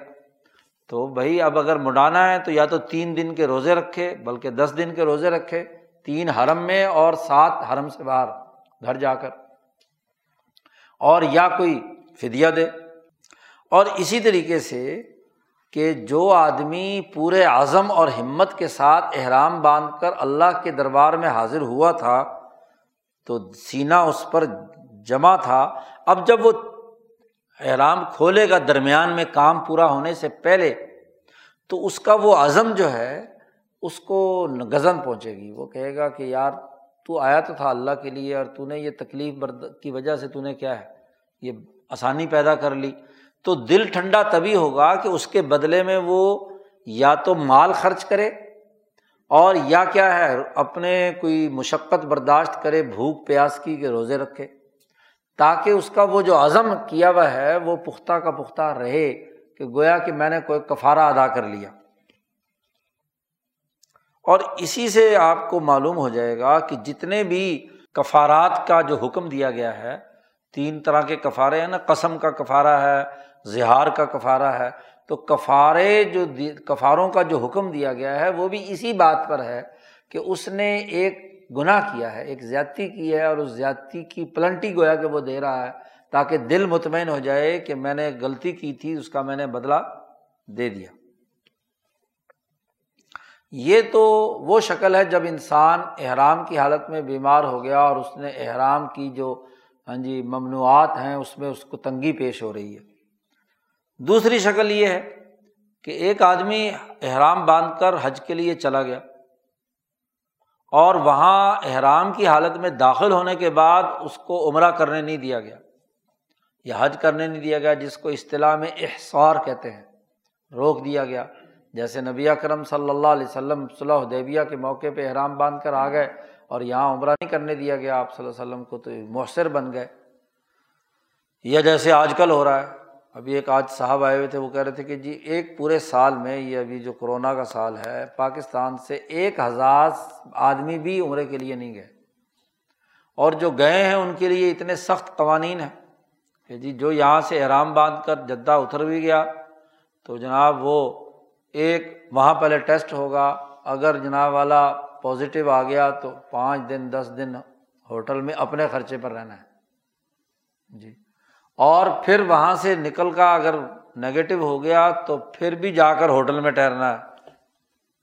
تو بھائی، اب اگر مڈانا ہے تو یا تو تین دن کے روزے رکھے، بلکہ دس دن کے روزے رکھے۔ تین حرم میں اور سات حرم سے باہر گھر جا کر۔ اور یا کوئی فدیہ دے۔ اور اسی طریقے سے کہ جو آدمی پورے عزم اور ہمت کے ساتھ احرام باندھ کر اللہ کے دربار میں حاضر ہوا تھا، تو سینا اس پر جمع تھا۔ اب جب وہ احرام کھولے گا، درمیان میں کام پورا ہونے سے پہلے، تو اس کا وہ عزم جو ہے اس کو غزن پہنچے گی۔ وہ کہے گا کہ یار، تو آیا تو تھا اللہ کے لیے اور تو نے یہ تکلیف برد کی وجہ سے تو نے کیا ہے؟ یہ آسانی پیدا کر لی۔ تو دل ٹھنڈا تبھی ہوگا کہ اس کے بدلے میں وہ یا تو مال خرچ کرے اور یا کیا ہے، اپنے کوئی مشقت برداشت کرے، بھوک پیاس کی کہ روزے رکھے۔ تاکہ اس کا وہ جو عزم کیا ہوا ہے، وہ پختہ کا پختہ رہے کہ گویا کہ میں نے کوئی کفارہ ادا کر لیا۔ اور اسی سے آپ کو معلوم ہو جائے گا کہ جتنے بھی کفارات کا جو حکم دیا گیا ہے، تین طرح کے کفارے ہیں نا، قسم کا کفارہ ہے، زہار کا کفارہ ہے، تو کفارے جو کفاروں کا جو حکم دیا گیا ہے، وہ بھی اسی بات پر ہے کہ اس نے ایک گناہ کیا ہے، ایک زیادتی کی ہے اور اس زیادتی کی پلنٹی گویا کہ وہ دے رہا ہے تاکہ دل مطمئن ہو جائے کہ میں نے غلطی کی تھی، اس کا میں نے بدلا دے دیا۔ یہ تو وہ شکل ہے جب انسان احرام کی حالت میں بیمار ہو گیا اور اس نے احرام کی جو ہاں جی ممنوعات ہیں اس میں اس کو تنگی پیش ہو رہی ہے۔ دوسری شکل یہ ہے کہ ایک آدمی احرام باندھ کر حج کے لیے چلا گیا اور وہاں احرام کی حالت میں داخل ہونے کے بعد اس کو عمرہ کرنے نہیں دیا گیا یا حج کرنے نہیں دیا گیا، جس کو اصطلاح میں احسار کہتے ہیں، روک دیا گیا۔ جیسے نبی کرم صلی اللہ علیہ وسلم صلی دیبیہ کے موقع پہ احرام باندھ کر آ گئے اور یہاں عمرہ نہیں کرنے دیا گیا، آپ صلی اللہ علیہ وسلم کو تو مؤثر بن گئے۔ یا جیسے آج کل ہو رہا ہے، ابھی ایک آج صاحب آئے ہوئے تھے، وہ کہہ رہے تھے کہ جی ایک پورے سال میں یہ ابھی جو کورونا کا سال ہے، پاکستان سے ایک ہزار آدمی بھی عمرے کے لیے نہیں گئے۔ اور جو گئے ہیں، ان کے لیے اتنے سخت قوانین ہیں کہ جی جو یہاں سے احرام باندھ کر جدہ اتر بھی گیا، تو جناب وہ ایک وہاں پہلے ٹیسٹ ہوگا، اگر جناب والا پازیٹیو آ گیا تو پانچ دن، دس دن ہوٹل میں اپنے خرچے پر رہنا ہے۔ جی۔ اور پھر وہاں سے نکل کا اگر نگیٹو ہو گیا تو پھر بھی جا کر ہوٹل میں ٹھہرنا ہے۔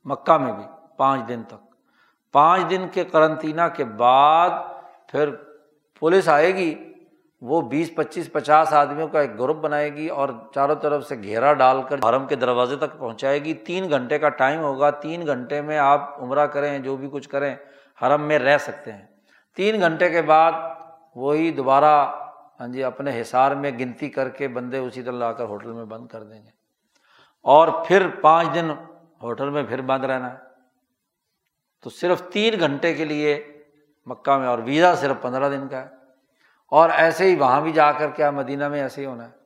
مکہ میں بھی پانچ دن تک۔ پانچ دن کے کرنطینہ کے بعد پھر پولیس آئے گی۔ وہ بیس، پچیس، پچاس آدمیوں کا ایک گروپ بنائے گی اور چاروں طرف سے گھیرا ڈال کر حرم کے دروازے تک پہنچائے گی۔ تین گھنٹے کا ٹائم ہوگا۔ تین گھنٹے میں آپ عمرہ کریں، جو بھی کچھ کریں، حرم میں رہ سکتے ہیں۔ تین گھنٹے کے بعد وہی دوبارہ ہاں جی اپنے حصار میں گنتی کر کے بندے اسی طرح لا کر ہوٹل میں بند کر دیں گے۔ اور پھر پانچ دن ہوٹل میں پھر بند رہنا۔ ہے تو صرف تین گھنٹے کے لیے مکہ میں، اور ویزا صرف پندرہ دن کا ہے۔ اور ایسے ہی وہاں بھی جا کر کیا مدینہ میں ایسے ہی ہونا ہے۔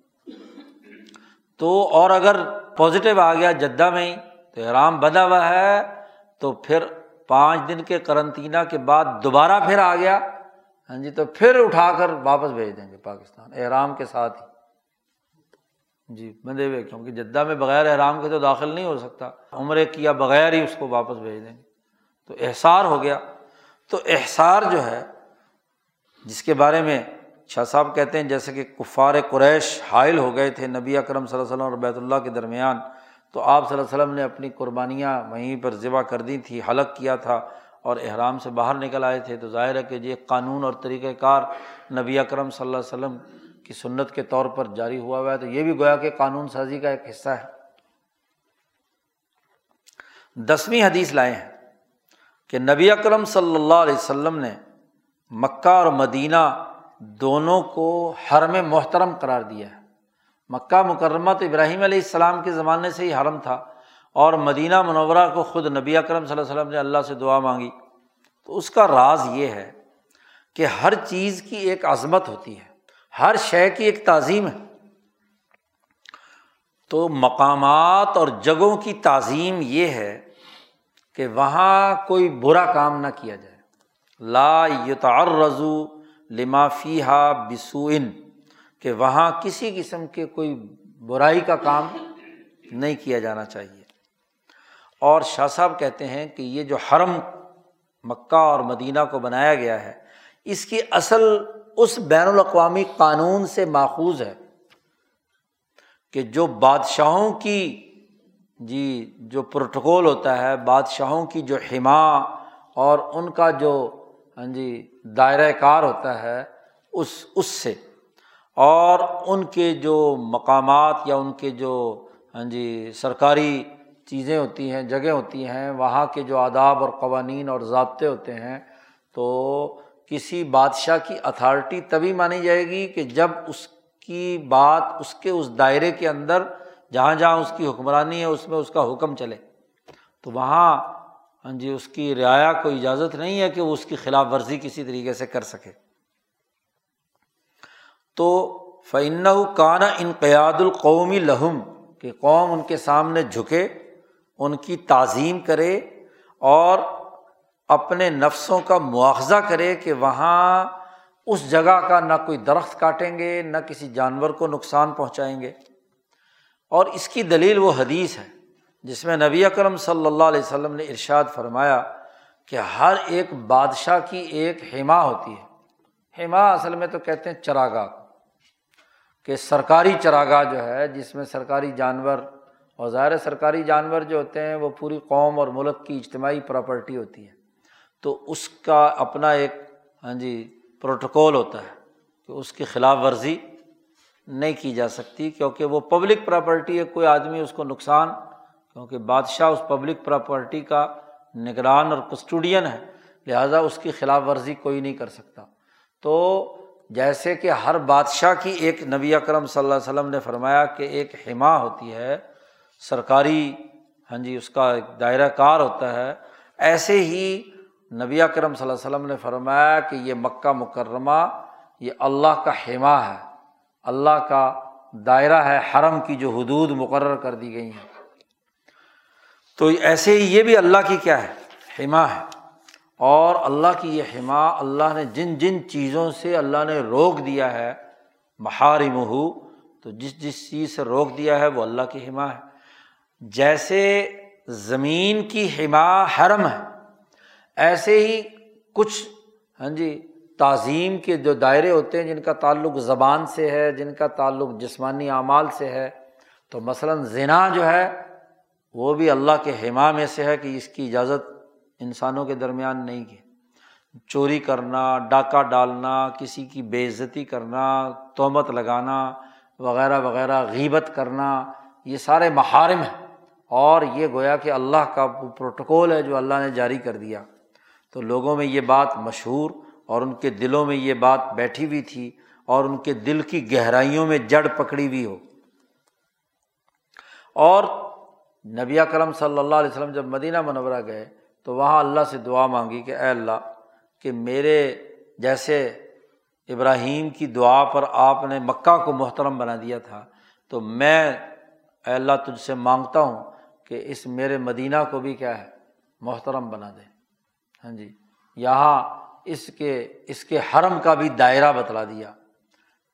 تو اور اگر پازیٹیو آ گیا جدہ میں ہی، تو احرام بدا ہوا ہے۔ تو پھر پانچ دن کے کرنطینہ کے بعد دوبارہ پھر آ گیا۔ ہاں جی تو پھر اٹھا کر واپس بھیج دیں گے پاکستان، احرام کے ساتھ ہی۔ جی بندے ہوئے، کیونکہ جدہ میں بغیر احرام کے تو داخل نہیں ہو سکتا۔ عمرے کیا بغیر ہی اس کو واپس بھیج دیں گے۔ تو احسار ہو گیا۔ تو احسار جو ہے، جس کے بارے میں شاہ صاحب کہتے ہیں جیسے کہ کفار قریش حائل ہو گئے تھے نبی اکرم صلی اللہ علیہ وسلم اور بیت اللہ کے درمیان۔ تو آپ صلی اللہ علیہ وسلم نے اپنی قربانیاں وہیں پر ذبح کر دی تھی حلق کیا تھا اور احرام سے باہر نکل آئے تھے۔ تو ظاہر ہے کہ یہ قانون اور طریقۂ کار نبی اکرم صلی اللہ علیہ وسلم کی سنت کے طور پر جاری ہوا ہوا ہے۔ تو یہ بھی گویا کہ قانون سازی کا ایک حصہ ہے۔ دسویں حدیث لائے ہیں کہ نبی اکرم صلی اللہ علیہ وسلم نے مکہ اور مدینہ دونوں کو حرم محترم قرار دیا ہے۔ مکہ مکرمہ تو ابراہیم علیہ السلام کے زمانے سے ہی حرم تھا اور مدینہ منورہ کو خود نبی اکرم صلی اللہ علیہ وسلم نے اللہ سے دعا مانگی۔ تو اس کا راز یہ ہے کہ ہر چیز کی ایک عظمت ہوتی ہے، ہر شے کی ایک تعظیم ہے۔ تو مقامات اور جگہوں کی تعظیم یہ ہے کہ وہاں کوئی برا کام نہ کیا جائے۔ لا یتعر رضو لما فیحا بسوئن، کہ وہاں کسی قسم کے کوئی برائی کا کام نہیں کیا جانا چاہیے۔ اور شاہ صاحب کہتے ہیں کہ یہ جو حرم مکہ اور مدینہ کو بنایا گیا ہے، اس کی اصل اس بین الاقوامی قانون سے ماخوذ ہے کہ جو بادشاہوں کی جی جو پروٹوکول ہوتا ہے، بادشاہوں کی جو حما اور ان کا جو ہاں جی دائرۂ کار ہوتا ہے اس اس سے۔ اور ان کے جو مقامات یا ان کے جو ہاں جی سرکاری چیزیں ہوتی ہیں جگہ ہوتی ہیں، وہاں کے جو آداب اور قوانین اور ضابطے ہوتے ہیں، تو کسی بادشاہ کی اتھارٹی تبھی مانی جائے گی کہ جب اس کی بات اس کے اس دائرے کے اندر، جہاں جہاں اس کی حکمرانی ہے، اس میں اس کا حکم چلے۔ تو وہاں ہاں جی اس کی رعایا کو اجازت نہیں ہے کہ وہ اس کی خلاف ورزی کسی طریقے سے کر سکے۔ تو فعن کانا انقیاد القومی لہم کہ قوم ان کے سامنے جھکے، ان کی تعظیم کرے اور اپنے نفسوں کا مواخذہ کرے کہ وہاں اس جگہ کا نہ کوئی درخت کاٹیں گے، نہ کسی جانور کو نقصان پہنچائیں گے۔ اور اس کی دلیل وہ حدیث ہے۔ جس میں نبی اکرم صلی اللہ علیہ وسلم نے ارشاد فرمایا کہ ہر ایک بادشاہ کی ایک حما ہوتی ہے۔ حما اصل میں تو کہتے ہیں چراگاہ، کہ سرکاری چراگاہ جو ہے، جس میں سرکاری جانور اور ظاہر سرکاری جانور جو ہوتے ہیں، وہ پوری قوم اور ملک کی اجتماعی پراپرٹی ہوتی ہے۔ تو اس کا اپنا ایک ہاں جی پروٹوکول ہوتا ہے کہ اس کی خلاف ورزی نہیں کی جا سکتی، کیونکہ وہ پبلک پراپرٹی ہے، کوئی آدمی اس کو نقصان کیونکہ بادشاہ اس پبلک پراپرٹی کا نگران اور کسٹوڈین ہے، لہٰذا اس کی خلاف ورزی کوئی نہیں کر سکتا۔ تو جیسے کہ ہر بادشاہ کی ایک نبی اکرم صلی اللہ علیہ وسلم نے فرمایا کہ ایک حما ہوتی ہے، سرکاری ہاں جی اس کا ایک دائرہ کار ہوتا ہے۔ ایسے ہی نبی اکرم صلی اللہ علیہ وسلم نے فرمایا کہ یہ مکہ مکرمہ، یہ اللہ کا حما ہے۔ اللہ کا دائرہ ہے، حرم کی جو حدود مقرر کر دی گئی ہیں۔ تو ایسے ہی یہ بھی اللہ کی کیا ہے؟ حما ہے۔ اور اللہ کی یہ حما اللہ نے جن جن چیزوں سے اللہ نے روک دیا ہے محارم ہو تو جس جس چیز سے روک دیا ہے وہ اللہ کی حما ہے۔ جیسے زمین کی حما حرم ہے، ایسے ہی کچھ ہاں جی تعظیم کے جو دائرے ہوتے ہیں جن کا تعلق زبان سے ہے، جن کا تعلق جسمانی اعمال سے ہے، تو مثلاً زنا جو ہے وہ بھی اللہ کے حما میں سے ہے کہ اس کی اجازت انسانوں کے درمیان نہیں کی۔ چوری کرنا، ڈاکہ ڈالنا، کسی کی بے عزتی کرنا تہمت لگانا، وغیرہ وغیرہ، غیبت کرنا، یہ سارے محارم ہیں۔ اور یہ گویا کہ اللہ کا پروٹوکول ہے جو اللہ نے جاری کر دیا۔ تو لوگوں میں یہ بات مشہور اور ان کے دلوں میں یہ بات بیٹھی ہوئی تھی اور ان کے دل کی گہرائیوں میں جڑ پکڑی ہوئی ہو۔ اور نبی کرم صلی اللہ علیہ وسلم جب مدینہ منورہ گئے تو وہاں اللہ سے دعا مانگی کہ اے اللہ کہ میرے جیسے ابراہیم کی دعا پر آپ نے مکہ کو محترم بنا دیا تھا، تو میں اے اللہ تجھ سے مانگتا ہوں کہ اس میرے مدینہ کو بھی کیا ہے، محترم بنا دے۔ ہاں جی یہاں اس کے اس کے حرم کا بھی دائرہ بتلا دیا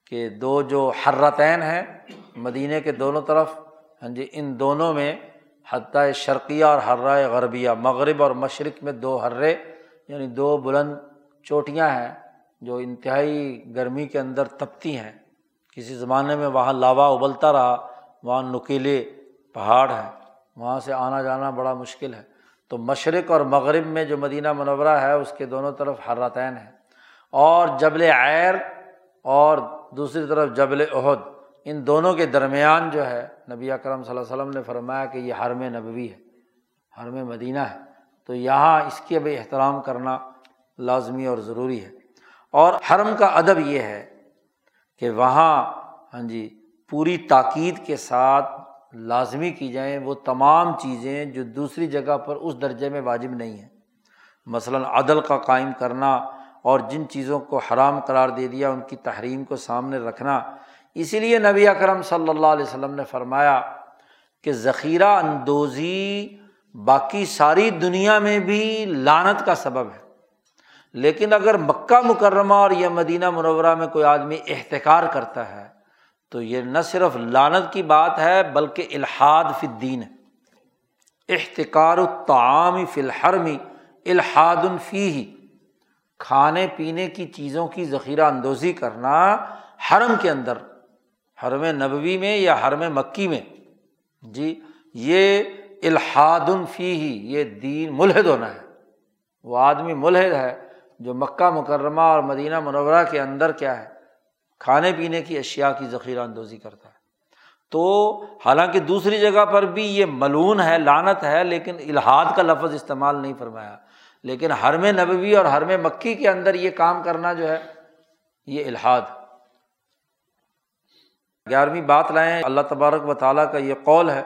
کہ دو جو حرتین ہیں مدینہ کے دونوں طرف ہاں جی ان دونوں میں حتیٰ شرقیہ اور حرۂ غربیہ، مغرب اور مشرق میں دو حرے یعنی دو بلند چوٹیاں ہیں جو انتہائی گرمی کے اندر تپتی ہیں۔ کسی زمانے میں وہاں لاوا ابلتا رہا، وہاں نکیلے پہاڑ ہیں، وہاں سے آنا جانا بڑا مشکل ہے۔ تو مشرق اور مغرب میں جو مدینہ منورہ ہے، اس کے دونوں طرف حراتین ہیں۔ اور جبل عیر اور دوسری طرف جبل عہد ان دونوں کے درمیان جو ہے، نبی اکرم صلی اللہ علیہ وسلم نے فرمایا کہ یہ حرم نبوی ہے، حرم مدینہ ہے۔ تو یہاں اس کے بھی احترام کرنا لازمی اور ضروری ہے۔ اور حرم کا ادب یہ ہے کہ وہاں ہاں جی پوری تاکید کے ساتھ لازمی کی جائیں وہ تمام چیزیں جو دوسری جگہ پر اس درجے میں واجب نہیں ہیں۔ مثلاً عدل کا قائم کرنا اور جن چیزوں کو حرام قرار دے دیا، ان کی تحریم کو سامنے رکھنا اسی لیے نبی اکرم صلی اللہ علیہ وسلم نے فرمایا کہ ذخیرہ اندوزی باقی ساری دنیا میں بھی لانت کا سبب ہے۔ لیکن اگر مکہ مکرمہ اور یا مدینہ منورہ میں کوئی آدمی احتکار کرتا ہے تو یہ نہ صرف لانت کی بات ہے بلکہ الحاد فدین ہے۔ احتکار الطعام فی الحرمی الحاد الفی ہی کھانے پینے کی چیزوں کی ذخیرہ اندوزی کرنا حرم کے اندر حرم نبوی میں یا حرم مکی میں؟ جی یہ الحاد فی ہی یہ دین ملحد ہونا ہے۔ وہ آدمی ملحد ہے جو مکہ مکرمہ اور مدینہ منورہ کے اندر کیا ہے، کھانے پینے کی اشیا کی ذخیرہ اندوزی کرتا ہے۔ تو حالانکہ دوسری جگہ پر بھی یہ ملون ہے لانت ہے، لیکن الحاد کا لفظ استعمال نہیں فرمایا۔ لیکن حرم نبوی اور حرم مکی کے اندر یہ کام کرنا جو ہے، یہ الحاد۔ گیارہویں بات لائیں، اللہ تبارک و تعالیٰ کا یہ قول ہے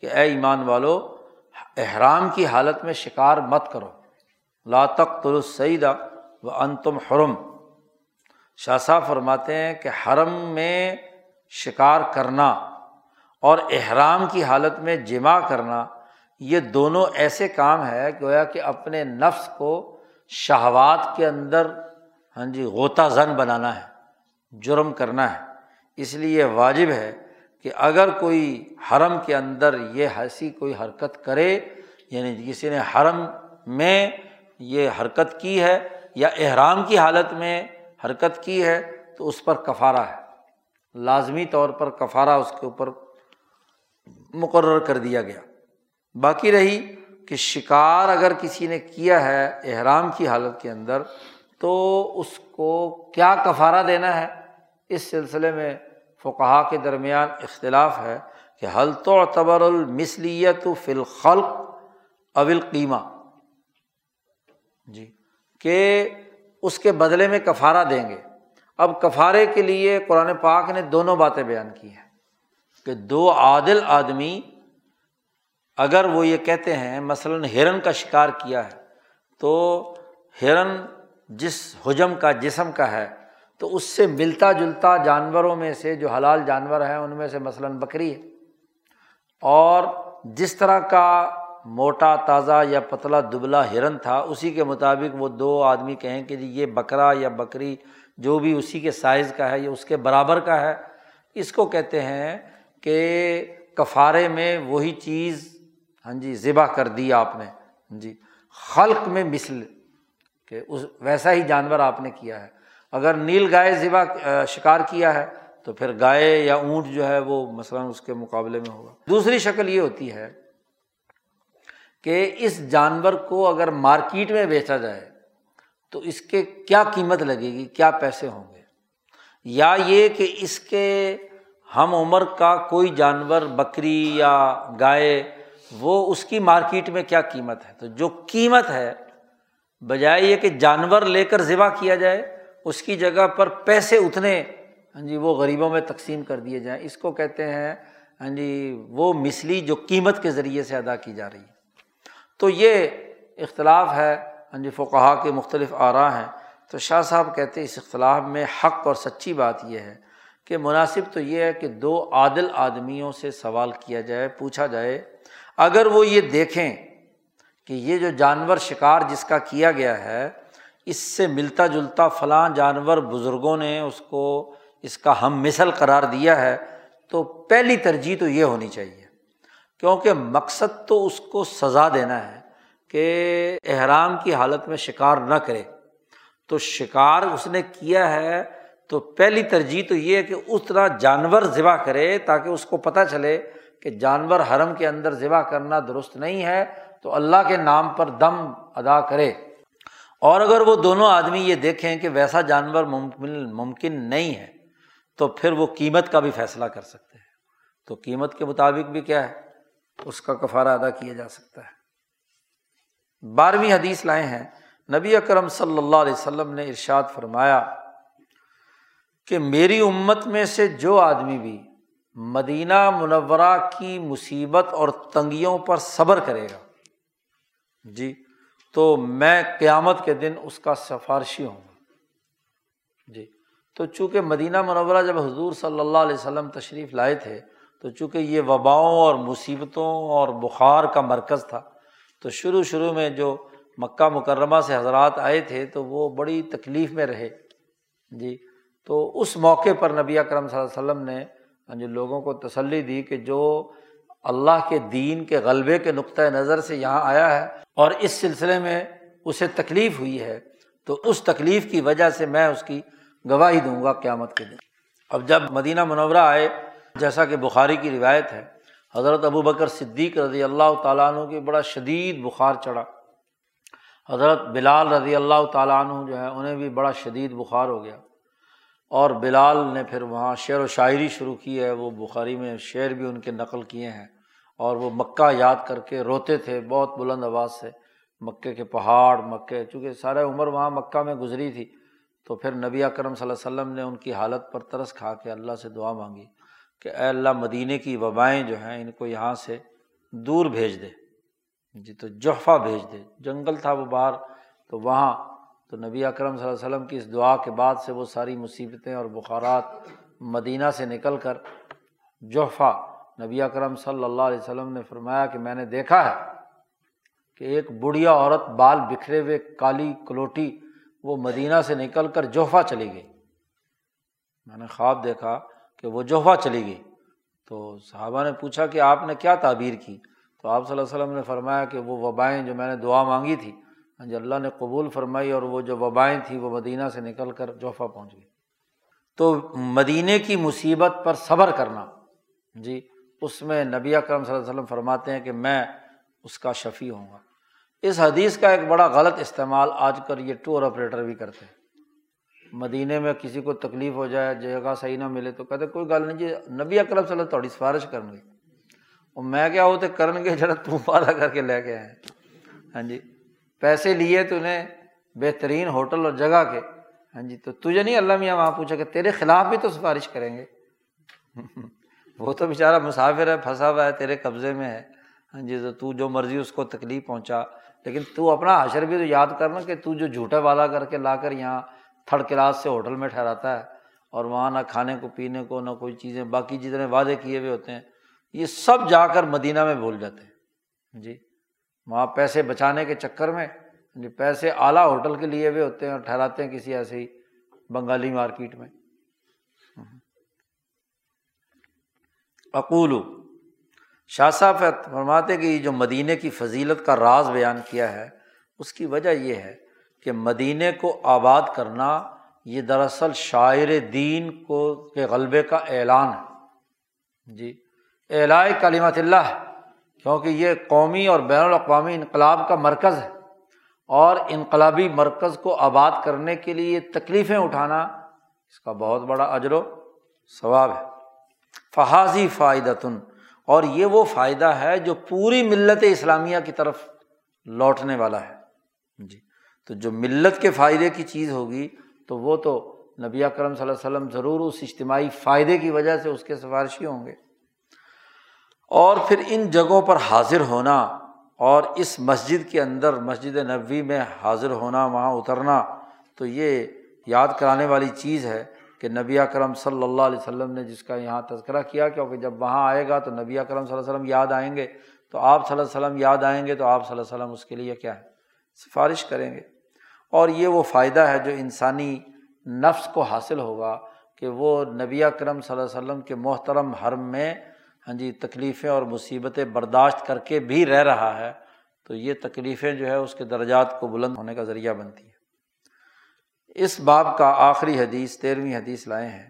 کہ اے ایمان والو، احرام کی حالت میں شکار مت کرو۔ لا تخت السعیدہ و ان تم حرم۔ شاہ صاحب فرماتے ہیں کہ حرم میں شکار کرنا اور احرام کی حالت میں جمع کرنا، یہ دونوں ایسے کام ہے گویا کہ اپنے نفس کو شہوات کے اندر ہاں جی غوطہ زن بنانا ہے، جرم کرنا ہے۔ اس لیے واجب ہے کہ اگر کوئی حرم کے اندر یہ ایسی کوئی حرکت کرے یعنی کسی نے حرم میں یہ حرکت کی ہے یا احرام کی حالت میں حرکت کی ہے، تو اس پر کفارہ ہے۔ لازمی طور پر کفارہ اس کے اوپر مقرر کر دیا گیا۔ باقی رہی کہ شکار اگر کسی نے کیا ہے احرام کی حالت کے اندر، تو اس کو کیا کفارہ دینا ہے؟ اس سلسلے میں فقہ کے درمیان اختلاف ہے کہ حل تو تبر المثلیت فی الخلق اول قیمہ جی کہ اس کے بدلے میں کفارہ دیں گے۔ اب کفارے کے لیے قرآن پاک نے دونوں باتیں بیان کی ہیں کہ دو عادل آدمی اگر وہ یہ کہتے ہیں، مثلاً ہرن کا شکار کیا ہے، تو ہرن جس حجم کا، جسم کا ہے تو اس سے ملتا جلتا جانوروں میں سے جو حلال جانور ہیں ان میں سے مثلاً بکری ہے۔ اور جس طرح کا موٹا، تازہ یا پتلا دبلا ہرن تھا، اسی کے مطابق وہ دو آدمی کہیں کہ جی یہ بکرا یا بکری جو بھی اسی کے سائز کا ہے یا اس کے برابر کا ہے، اس کو کہتے ہیں کہ کفارے میں وہی چیز ہاں جی ذبح کر دی آپ نے۔ ہاں جی خلق میں مثل کہ اس، ویسا ہی جانور آپ نے کیا ہے۔ اگر نیل گائے ذبح شکار کیا ہے، تو پھر گائے یا اونٹ جو ہے وہ مثلاً اس کے مقابلے میں ہوگا۔ دوسری شکل یہ ہوتی ہے کہ اس جانور کو اگر مارکیٹ میں بیچا جائے، تو اس کے کیا قیمت لگے گی، کیا پیسے ہوں گے؟ یا یہ کہ اس کے ہم عمر کا کوئی جانور، بکری یا گائے، وہ اس کی مارکیٹ میں کیا قیمت ہے؟ تو جو قیمت ہے، بجائے یہ کہ جانور لے کر ذبح کیا جائے اس کی جگہ پر پیسے اتنے۔ ہاں جی وہ غریبوں میں تقسیم کر دیے جائیں۔ اس کو کہتے ہیں ہاں جی وہ مسلی جو قیمت کے ذریعے سے ادا کی جا رہی ہے۔ تو یہ اختلاف ہے۔ ہاں جی فقہ کے مختلف آرا ہیں۔ تو شاہ صاحب کہتے ہیں، اس اختلاف میں حق اور سچی بات یہ ہے کہ مناسب تو یہ ہے کہ دو عادل آدمیوں سے سوال کیا جائے، پوچھا جائے۔ اگر وہ یہ دیکھیں کہ یہ جو جانور شکار جس کا کیا گیا ہے اس سے ملتا جلتا فلاں جانور بزرگوں نے اس کو اس کا ہم مثل قرار دیا ہے، تو پہلی ترجیح تو یہ ہونی چاہیے۔ کیونکہ مقصد تو اس کو سزا دینا ہے کہ احرام کی حالت میں شکار نہ کرے۔ تو شکار اس نے کیا ہے، تو پہلی ترجیح تو یہ ہے کہ اس طرح جانور ذبح کرے تاکہ اس کو پتہ چلے کہ جانور حرم کے اندر ذبح کرنا درست نہیں ہے، تو اللہ کے نام پر دم ادا کرے۔ اور اگر وہ دونوں آدمی یہ دیکھیں کہ ویسا جانور ممکن ممکن نہیں ہے، تو پھر وہ قیمت کا بھی فیصلہ کر سکتے ہیں۔ تو قیمت کے مطابق بھی کیا ہے؟ اس کا کفارہ ادا کیا جا سکتا ہے۔ بارہویں حدیث لائے ہیں۔ نبی اکرم صلی اللہ علیہ وسلم نے ارشاد فرمایا کہ میری امت میں سے جو آدمی بھی مدینہ منورہ کی مصیبت اور تنگیوں پر صبر کرے گا۔ جی تو میں قیامت کے دن اس کا سفارشی ہوں گا۔ جی۔ تو چونکہ مدینہ منورہ جب حضور صلی اللہ علیہ وسلم تشریف لائے تھے، تو چونکہ یہ وباؤں اور مصیبتوں اور بخار کا مرکز تھا، تو شروع شروع میں جو مکہ مکرمہ سے حضرات آئے تھے، تو وہ بڑی تکلیف میں رہے۔ جی۔ تو اس موقع پر نبی اکرم صلی اللہ علیہ وسلم نے جو لوگوں کو تسلی دی کہ جو اللہ کے دین کے غلبے کے نقطۂ نظر سے یہاں آیا ہے اور اس سلسلے میں اسے تکلیف ہوئی ہے، تو اس تکلیف کی وجہ سے میں اس کی گواہی دوں گا قیامت کے دن۔ اب جب مدینہ منورہ آئے، جیسا کہ بخاری کی روایت ہے، حضرت ابو بکر صدیق رضی اللہ تعالیٰ عنہ کی بڑا شدید بخار چڑھا۔ حضرت بلال رضی اللہ تعالیٰ عنہ جو ہے، انہیں بھی بڑا شدید بخار ہو گیا۔ اور بلال نے پھر وہاں شعر و شاعری شروع کی ہے، وہ بخاری میں شعر بھی ان کے نقل کیے ہیں۔ اور وہ مکہ یاد کر کے روتے تھے، بہت بلند آواز سے۔ مکے کے پہاڑ، مکے، چونکہ سارے عمر وہاں مکہ میں گزری تھی۔ تو پھر نبی اکرم صلی اللہ علیہ وسلم نے ان کی حالت پر ترس کھا کے اللہ سے دعا مانگی کہ اے اللہ مدینہ کی وبائیں جو ہیں، ان کو یہاں سے دور بھیج دے۔ جی تو جحفہ بھیج دے۔ جنگل تھا وہ باہر، تو وہاں تو نبی اکرم صلی اللہ علیہ وسلم کی اس دعا کے بعد سے وہ ساری مصیبتیں اور بخارات مدینہ سے نکل کر جحفہ نبی اکرم صلی اللہ علیہ وسلم نے فرمایا کہ میں نے دیکھا ہے کہ ایک بڑھیا عورت بال بکھرے ہوئے کالی کلوٹی وہ مدینہ سے نکل کر جوفہ چلی گئی۔ میں نے خواب دیکھا کہ وہ جوفہ چلی گئی۔ تو صحابہ نے پوچھا کہ آپ نے کیا تعبیر کی؟ تو آپ صلی اللہ علیہ وسلم نے فرمایا کہ وہ وبائیں جو میں نے دعا مانگی تھی ہاں جی اللہ نے قبول فرمائی اور وہ جو وبائیں تھیں وہ مدینہ سے نکل کر جوفہ پہنچ گئی تو مدینہ کی مصیبت پر صبر کرنا۔ جی اس میں نبی کرم صلی اللہ علیہ وسلم فرماتے ہیں کہ میں اس کا شفیع ہوں گا۔ اس حدیث کا ایک بڑا غلط استعمال آج کل یہ ٹور آپریٹر بھی کرتے ہیں۔ مدینے میں کسی کو تکلیف ہو جائے، جگہ صحیح نہ ملے تو کہتے کوئی گل نہیں جی نبی اکرم صلی اللہ تھوڑی سفارش کریں گے اور میں کیا ہوتے کرن گے جڑا تم پالا کر کے لے کے آئے۔ ہاں جی پیسے لیے تو انہیں بہترین ہوٹل اور جگہ کے۔ ہاں جی تو تجھے نہیں اللہ میاں وہاں پوچھا کہ تیرے خلاف بھی تو سفارش کریں گے؟ وہ تو بیچارہ مسافر ہے، پھنسا ہوا ہے، تیرے قبضے میں ہے۔ ہاں جی تو تو جو مرضی اس کو تکلیف پہنچا۔ لیکن تو اپنا حشر بھی تو یاد کرنا کہ تو جو جھوٹے والا کر کے لا کر یہاں تھرڈ کلاس سے ہوٹل میں ٹھہراتا ہے اور وہاں نہ کھانے کو، پینے کو، نہ کوئی چیزیں، باقی جتنے وعدے کیے ہوئے ہوتے ہیں، یہ سب جا کر مدینہ میں بھول جاتے ہیں۔ ہاں جی۔ وہاں پیسے بچانے کے چکر میں جی پیسے اعلیٰ ہوٹل کے لیے ہوئے ہوتے ہیں اور ٹھہراتے ہیں کسی ایسے ہی بنگالی مارکیٹ میں۔ اقول شاہ صاحب فرماتے کہ یہ جو مدینے کی فضیلت کا راز بیان کیا ہے، اس کی وجہ یہ ہے کہ مدینے کو آباد کرنا یہ دراصل شاعر دین کو، کے غلبے کا اعلان ہے۔ جی اعلائے کلیمت اللہ کیونکہ یہ قومی اور بین الاقوامی انقلاب کا مرکز ہے اور انقلابی مرکز کو آباد کرنے کے لیے تکلیفیں اٹھانا اس کا بہت بڑا اجر و ثواب ہے۔ فحاظی فائدتن اور یہ وہ فائدہ ہے جو پوری ملت اسلامیہ کی طرف لوٹنے والا ہے۔ جی تو جو ملت کے فائدے کی چیز ہوگی تو وہ تو نبی کرم صلی اللہ علیہ وسلم ضرور اس اجتماعی فائدے کی وجہ سے اس کے سفارشی ہوں گے۔ اور پھر ان جگہوں پر حاضر ہونا اور اس مسجد کے اندر مسجد نبوی میں حاضر ہونا، وہاں اترنا، تو یہ یاد کرانے والی چیز ہے کہ نبی اکرم صلی اللہ علیہ وسلم نے جس کا یہاں تذکرہ کیا، کیونکہ جب وہاں آئے گا تو نبی اکرم صلی اللہ علیہ وسلم یاد آئیں گے، تو آپ صلی اللہ علیہ وسلم یاد آئیں گے تو آپ صلی اللہ علیہ وسلم اس کے لیے کیا ہے؟ سفارش کریں گے۔ اور یہ وہ فائدہ ہے جو انسانی نفس کو حاصل ہوگا کہ وہ نبی اکرم صلی اللہ علیہ وسلم کے محترم حرم میں ہاں جی تکلیفیں اور مصیبتیں برداشت کر کے بھی رہ رہا ہے، تو یہ تکلیفیں جو ہے اس کے درجات کو بلند ہونے کا ذریعہ بنتی ہے اس باب کا آخری حدیث، تیرہویں حدیث لائے ہیں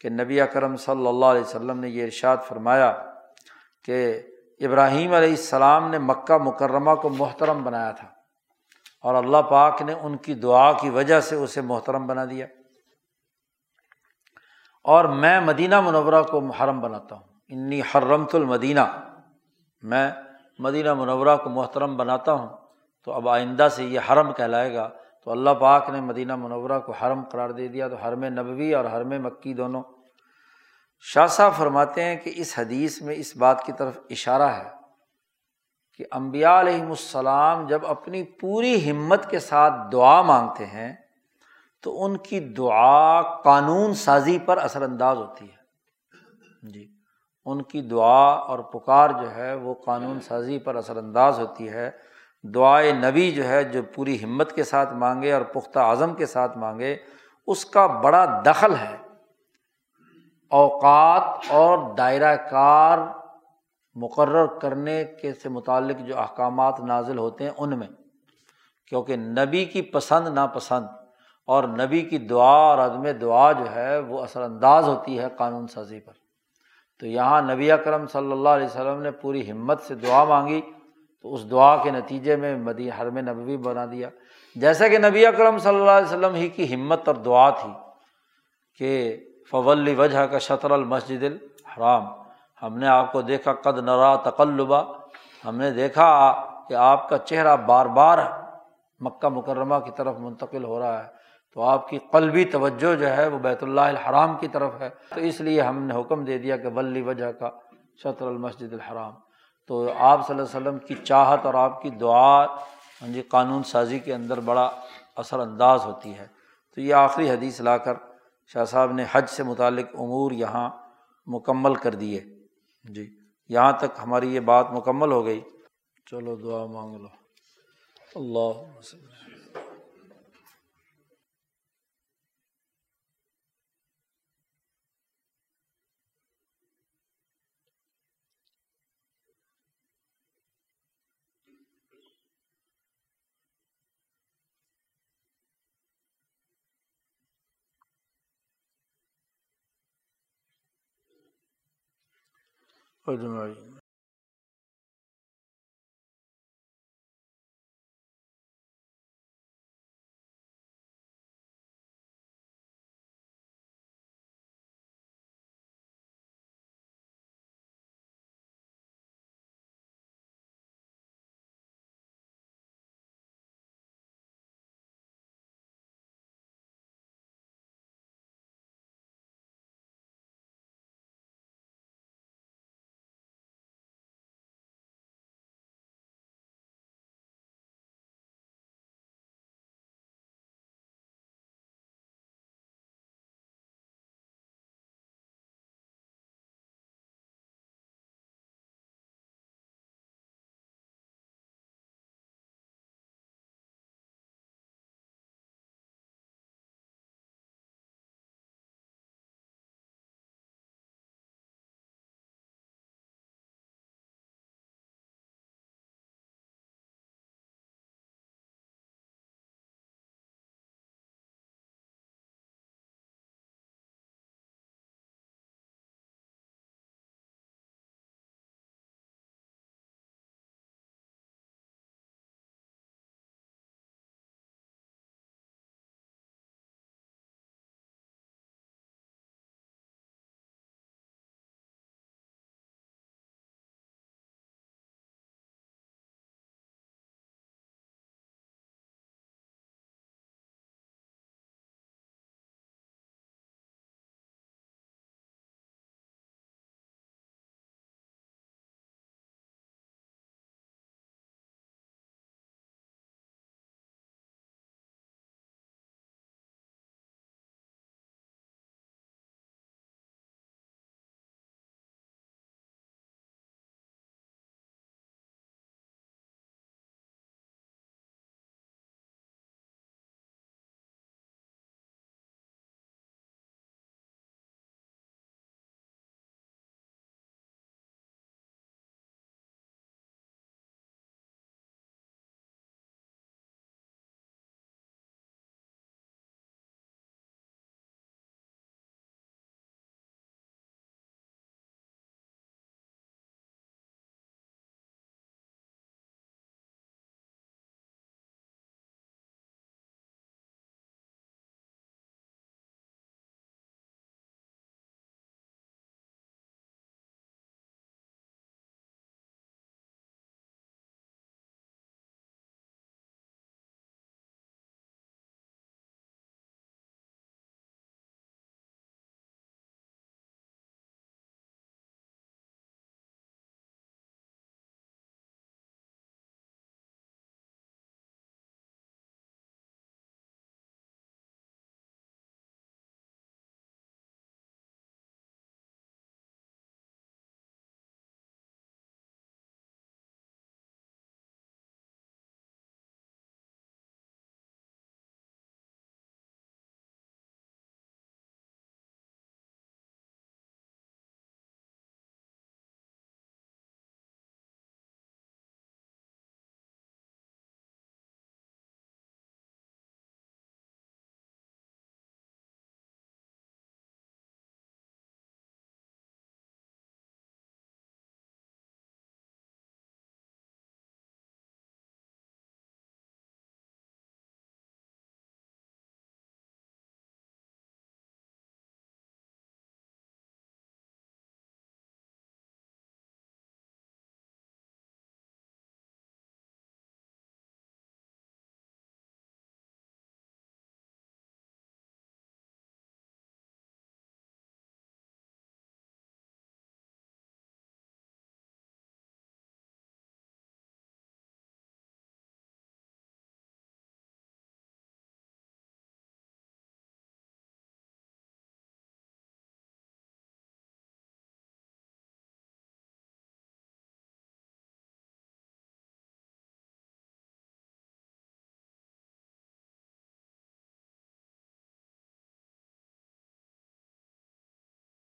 کہ نبی اکرم صلی اللہ علیہ وسلم نے یہ ارشاد فرمایا کہ ابراہیم علیہ السلام نے مکہ مکرمہ کو محترم بنایا تھا اور اللہ پاک نے ان کی دعا کی وجہ سے اسے محترم بنا دیا۔ اور میں مدینہ منورہ کو محرم بناتا ہوں۔ انی حرمت المدینہ، میں مدینہ منورہ کو محترم بناتا ہوں، تو اب آئندہ سے یہ حرم کہلائے گا۔ تو اللہ پاک نے مدینہ منورہ کو حرم قرار دے دیا، تو حرم نبوی اور حرم مکی دونوں۔ شاہ صاحب فرماتے ہیں کہ اس حدیث میں اس بات کی طرف اشارہ ہے کہ امبیا علیہم السلام جب اپنی پوری ہمت کے ساتھ دعا مانگتے ہیں، تو ان کی دعا قانون سازی پر اثر انداز ہوتی ہے۔ جی۔ ان کی دعا اور پکار جو ہے وہ قانون سازی پر اثر انداز ہوتی ہے۔ دعائے نبی جو ہے جو پوری ہمت کے ساتھ مانگے اور پختہ اعظم کے ساتھ مانگے، اس کا بڑا دخل ہے۔ اوقات اور دائرہ کار مقرر کرنے کے سے متعلق جو احکامات نازل ہوتے ہیں ان میں، کیونکہ نبی کی پسند ناپسند اور نبی کی دعا اور عدم دعا جو ہے وہ اثر انداز ہوتی ہے قانون سازی پر۔ تو یہاں نبی اکرم صلی اللہ علیہ وسلم نے پوری ہمت سے دعا مانگی تو اس دعا کے نتیجے میں مدی حرم نبوی بنا دیا۔ جیسا کہ نبی اکرم صلی اللہ علیہ وسلم ہی کی ہمت اور دعا تھی کہ فول وجہ کا شطر المسجد الحرام۔ ہم نے آپ کو دیکھا، قد نرا تقلبہ ہم نے دیکھا کہ آپ کا چہرہ بار بار مکہ مکرمہ کی طرف منتقل ہو رہا ہے۔ تو آپ کی قلبی توجہ جو ہے وہ بیت اللہ الحرام کی طرف ہے۔ تو اس لیے ہم نے حکم دے دیا کہ ولی وجہ کا شطر المسجد الحرام۔ تو آپ صلی اللہ علیہ وسلم کی چاہت اور آپ کی دعا ہاں جی قانون سازی کے اندر بڑا اثر انداز ہوتی ہے۔ تو یہ آخری حدیث لا کر شاہ صاحب نے حج سے متعلق امور یہاں مکمل کر دیے۔ جی یہاں تک ہماری یہ بات مکمل ہو گئی۔ چلو دعا مانگ لو۔ اللہ اجمعین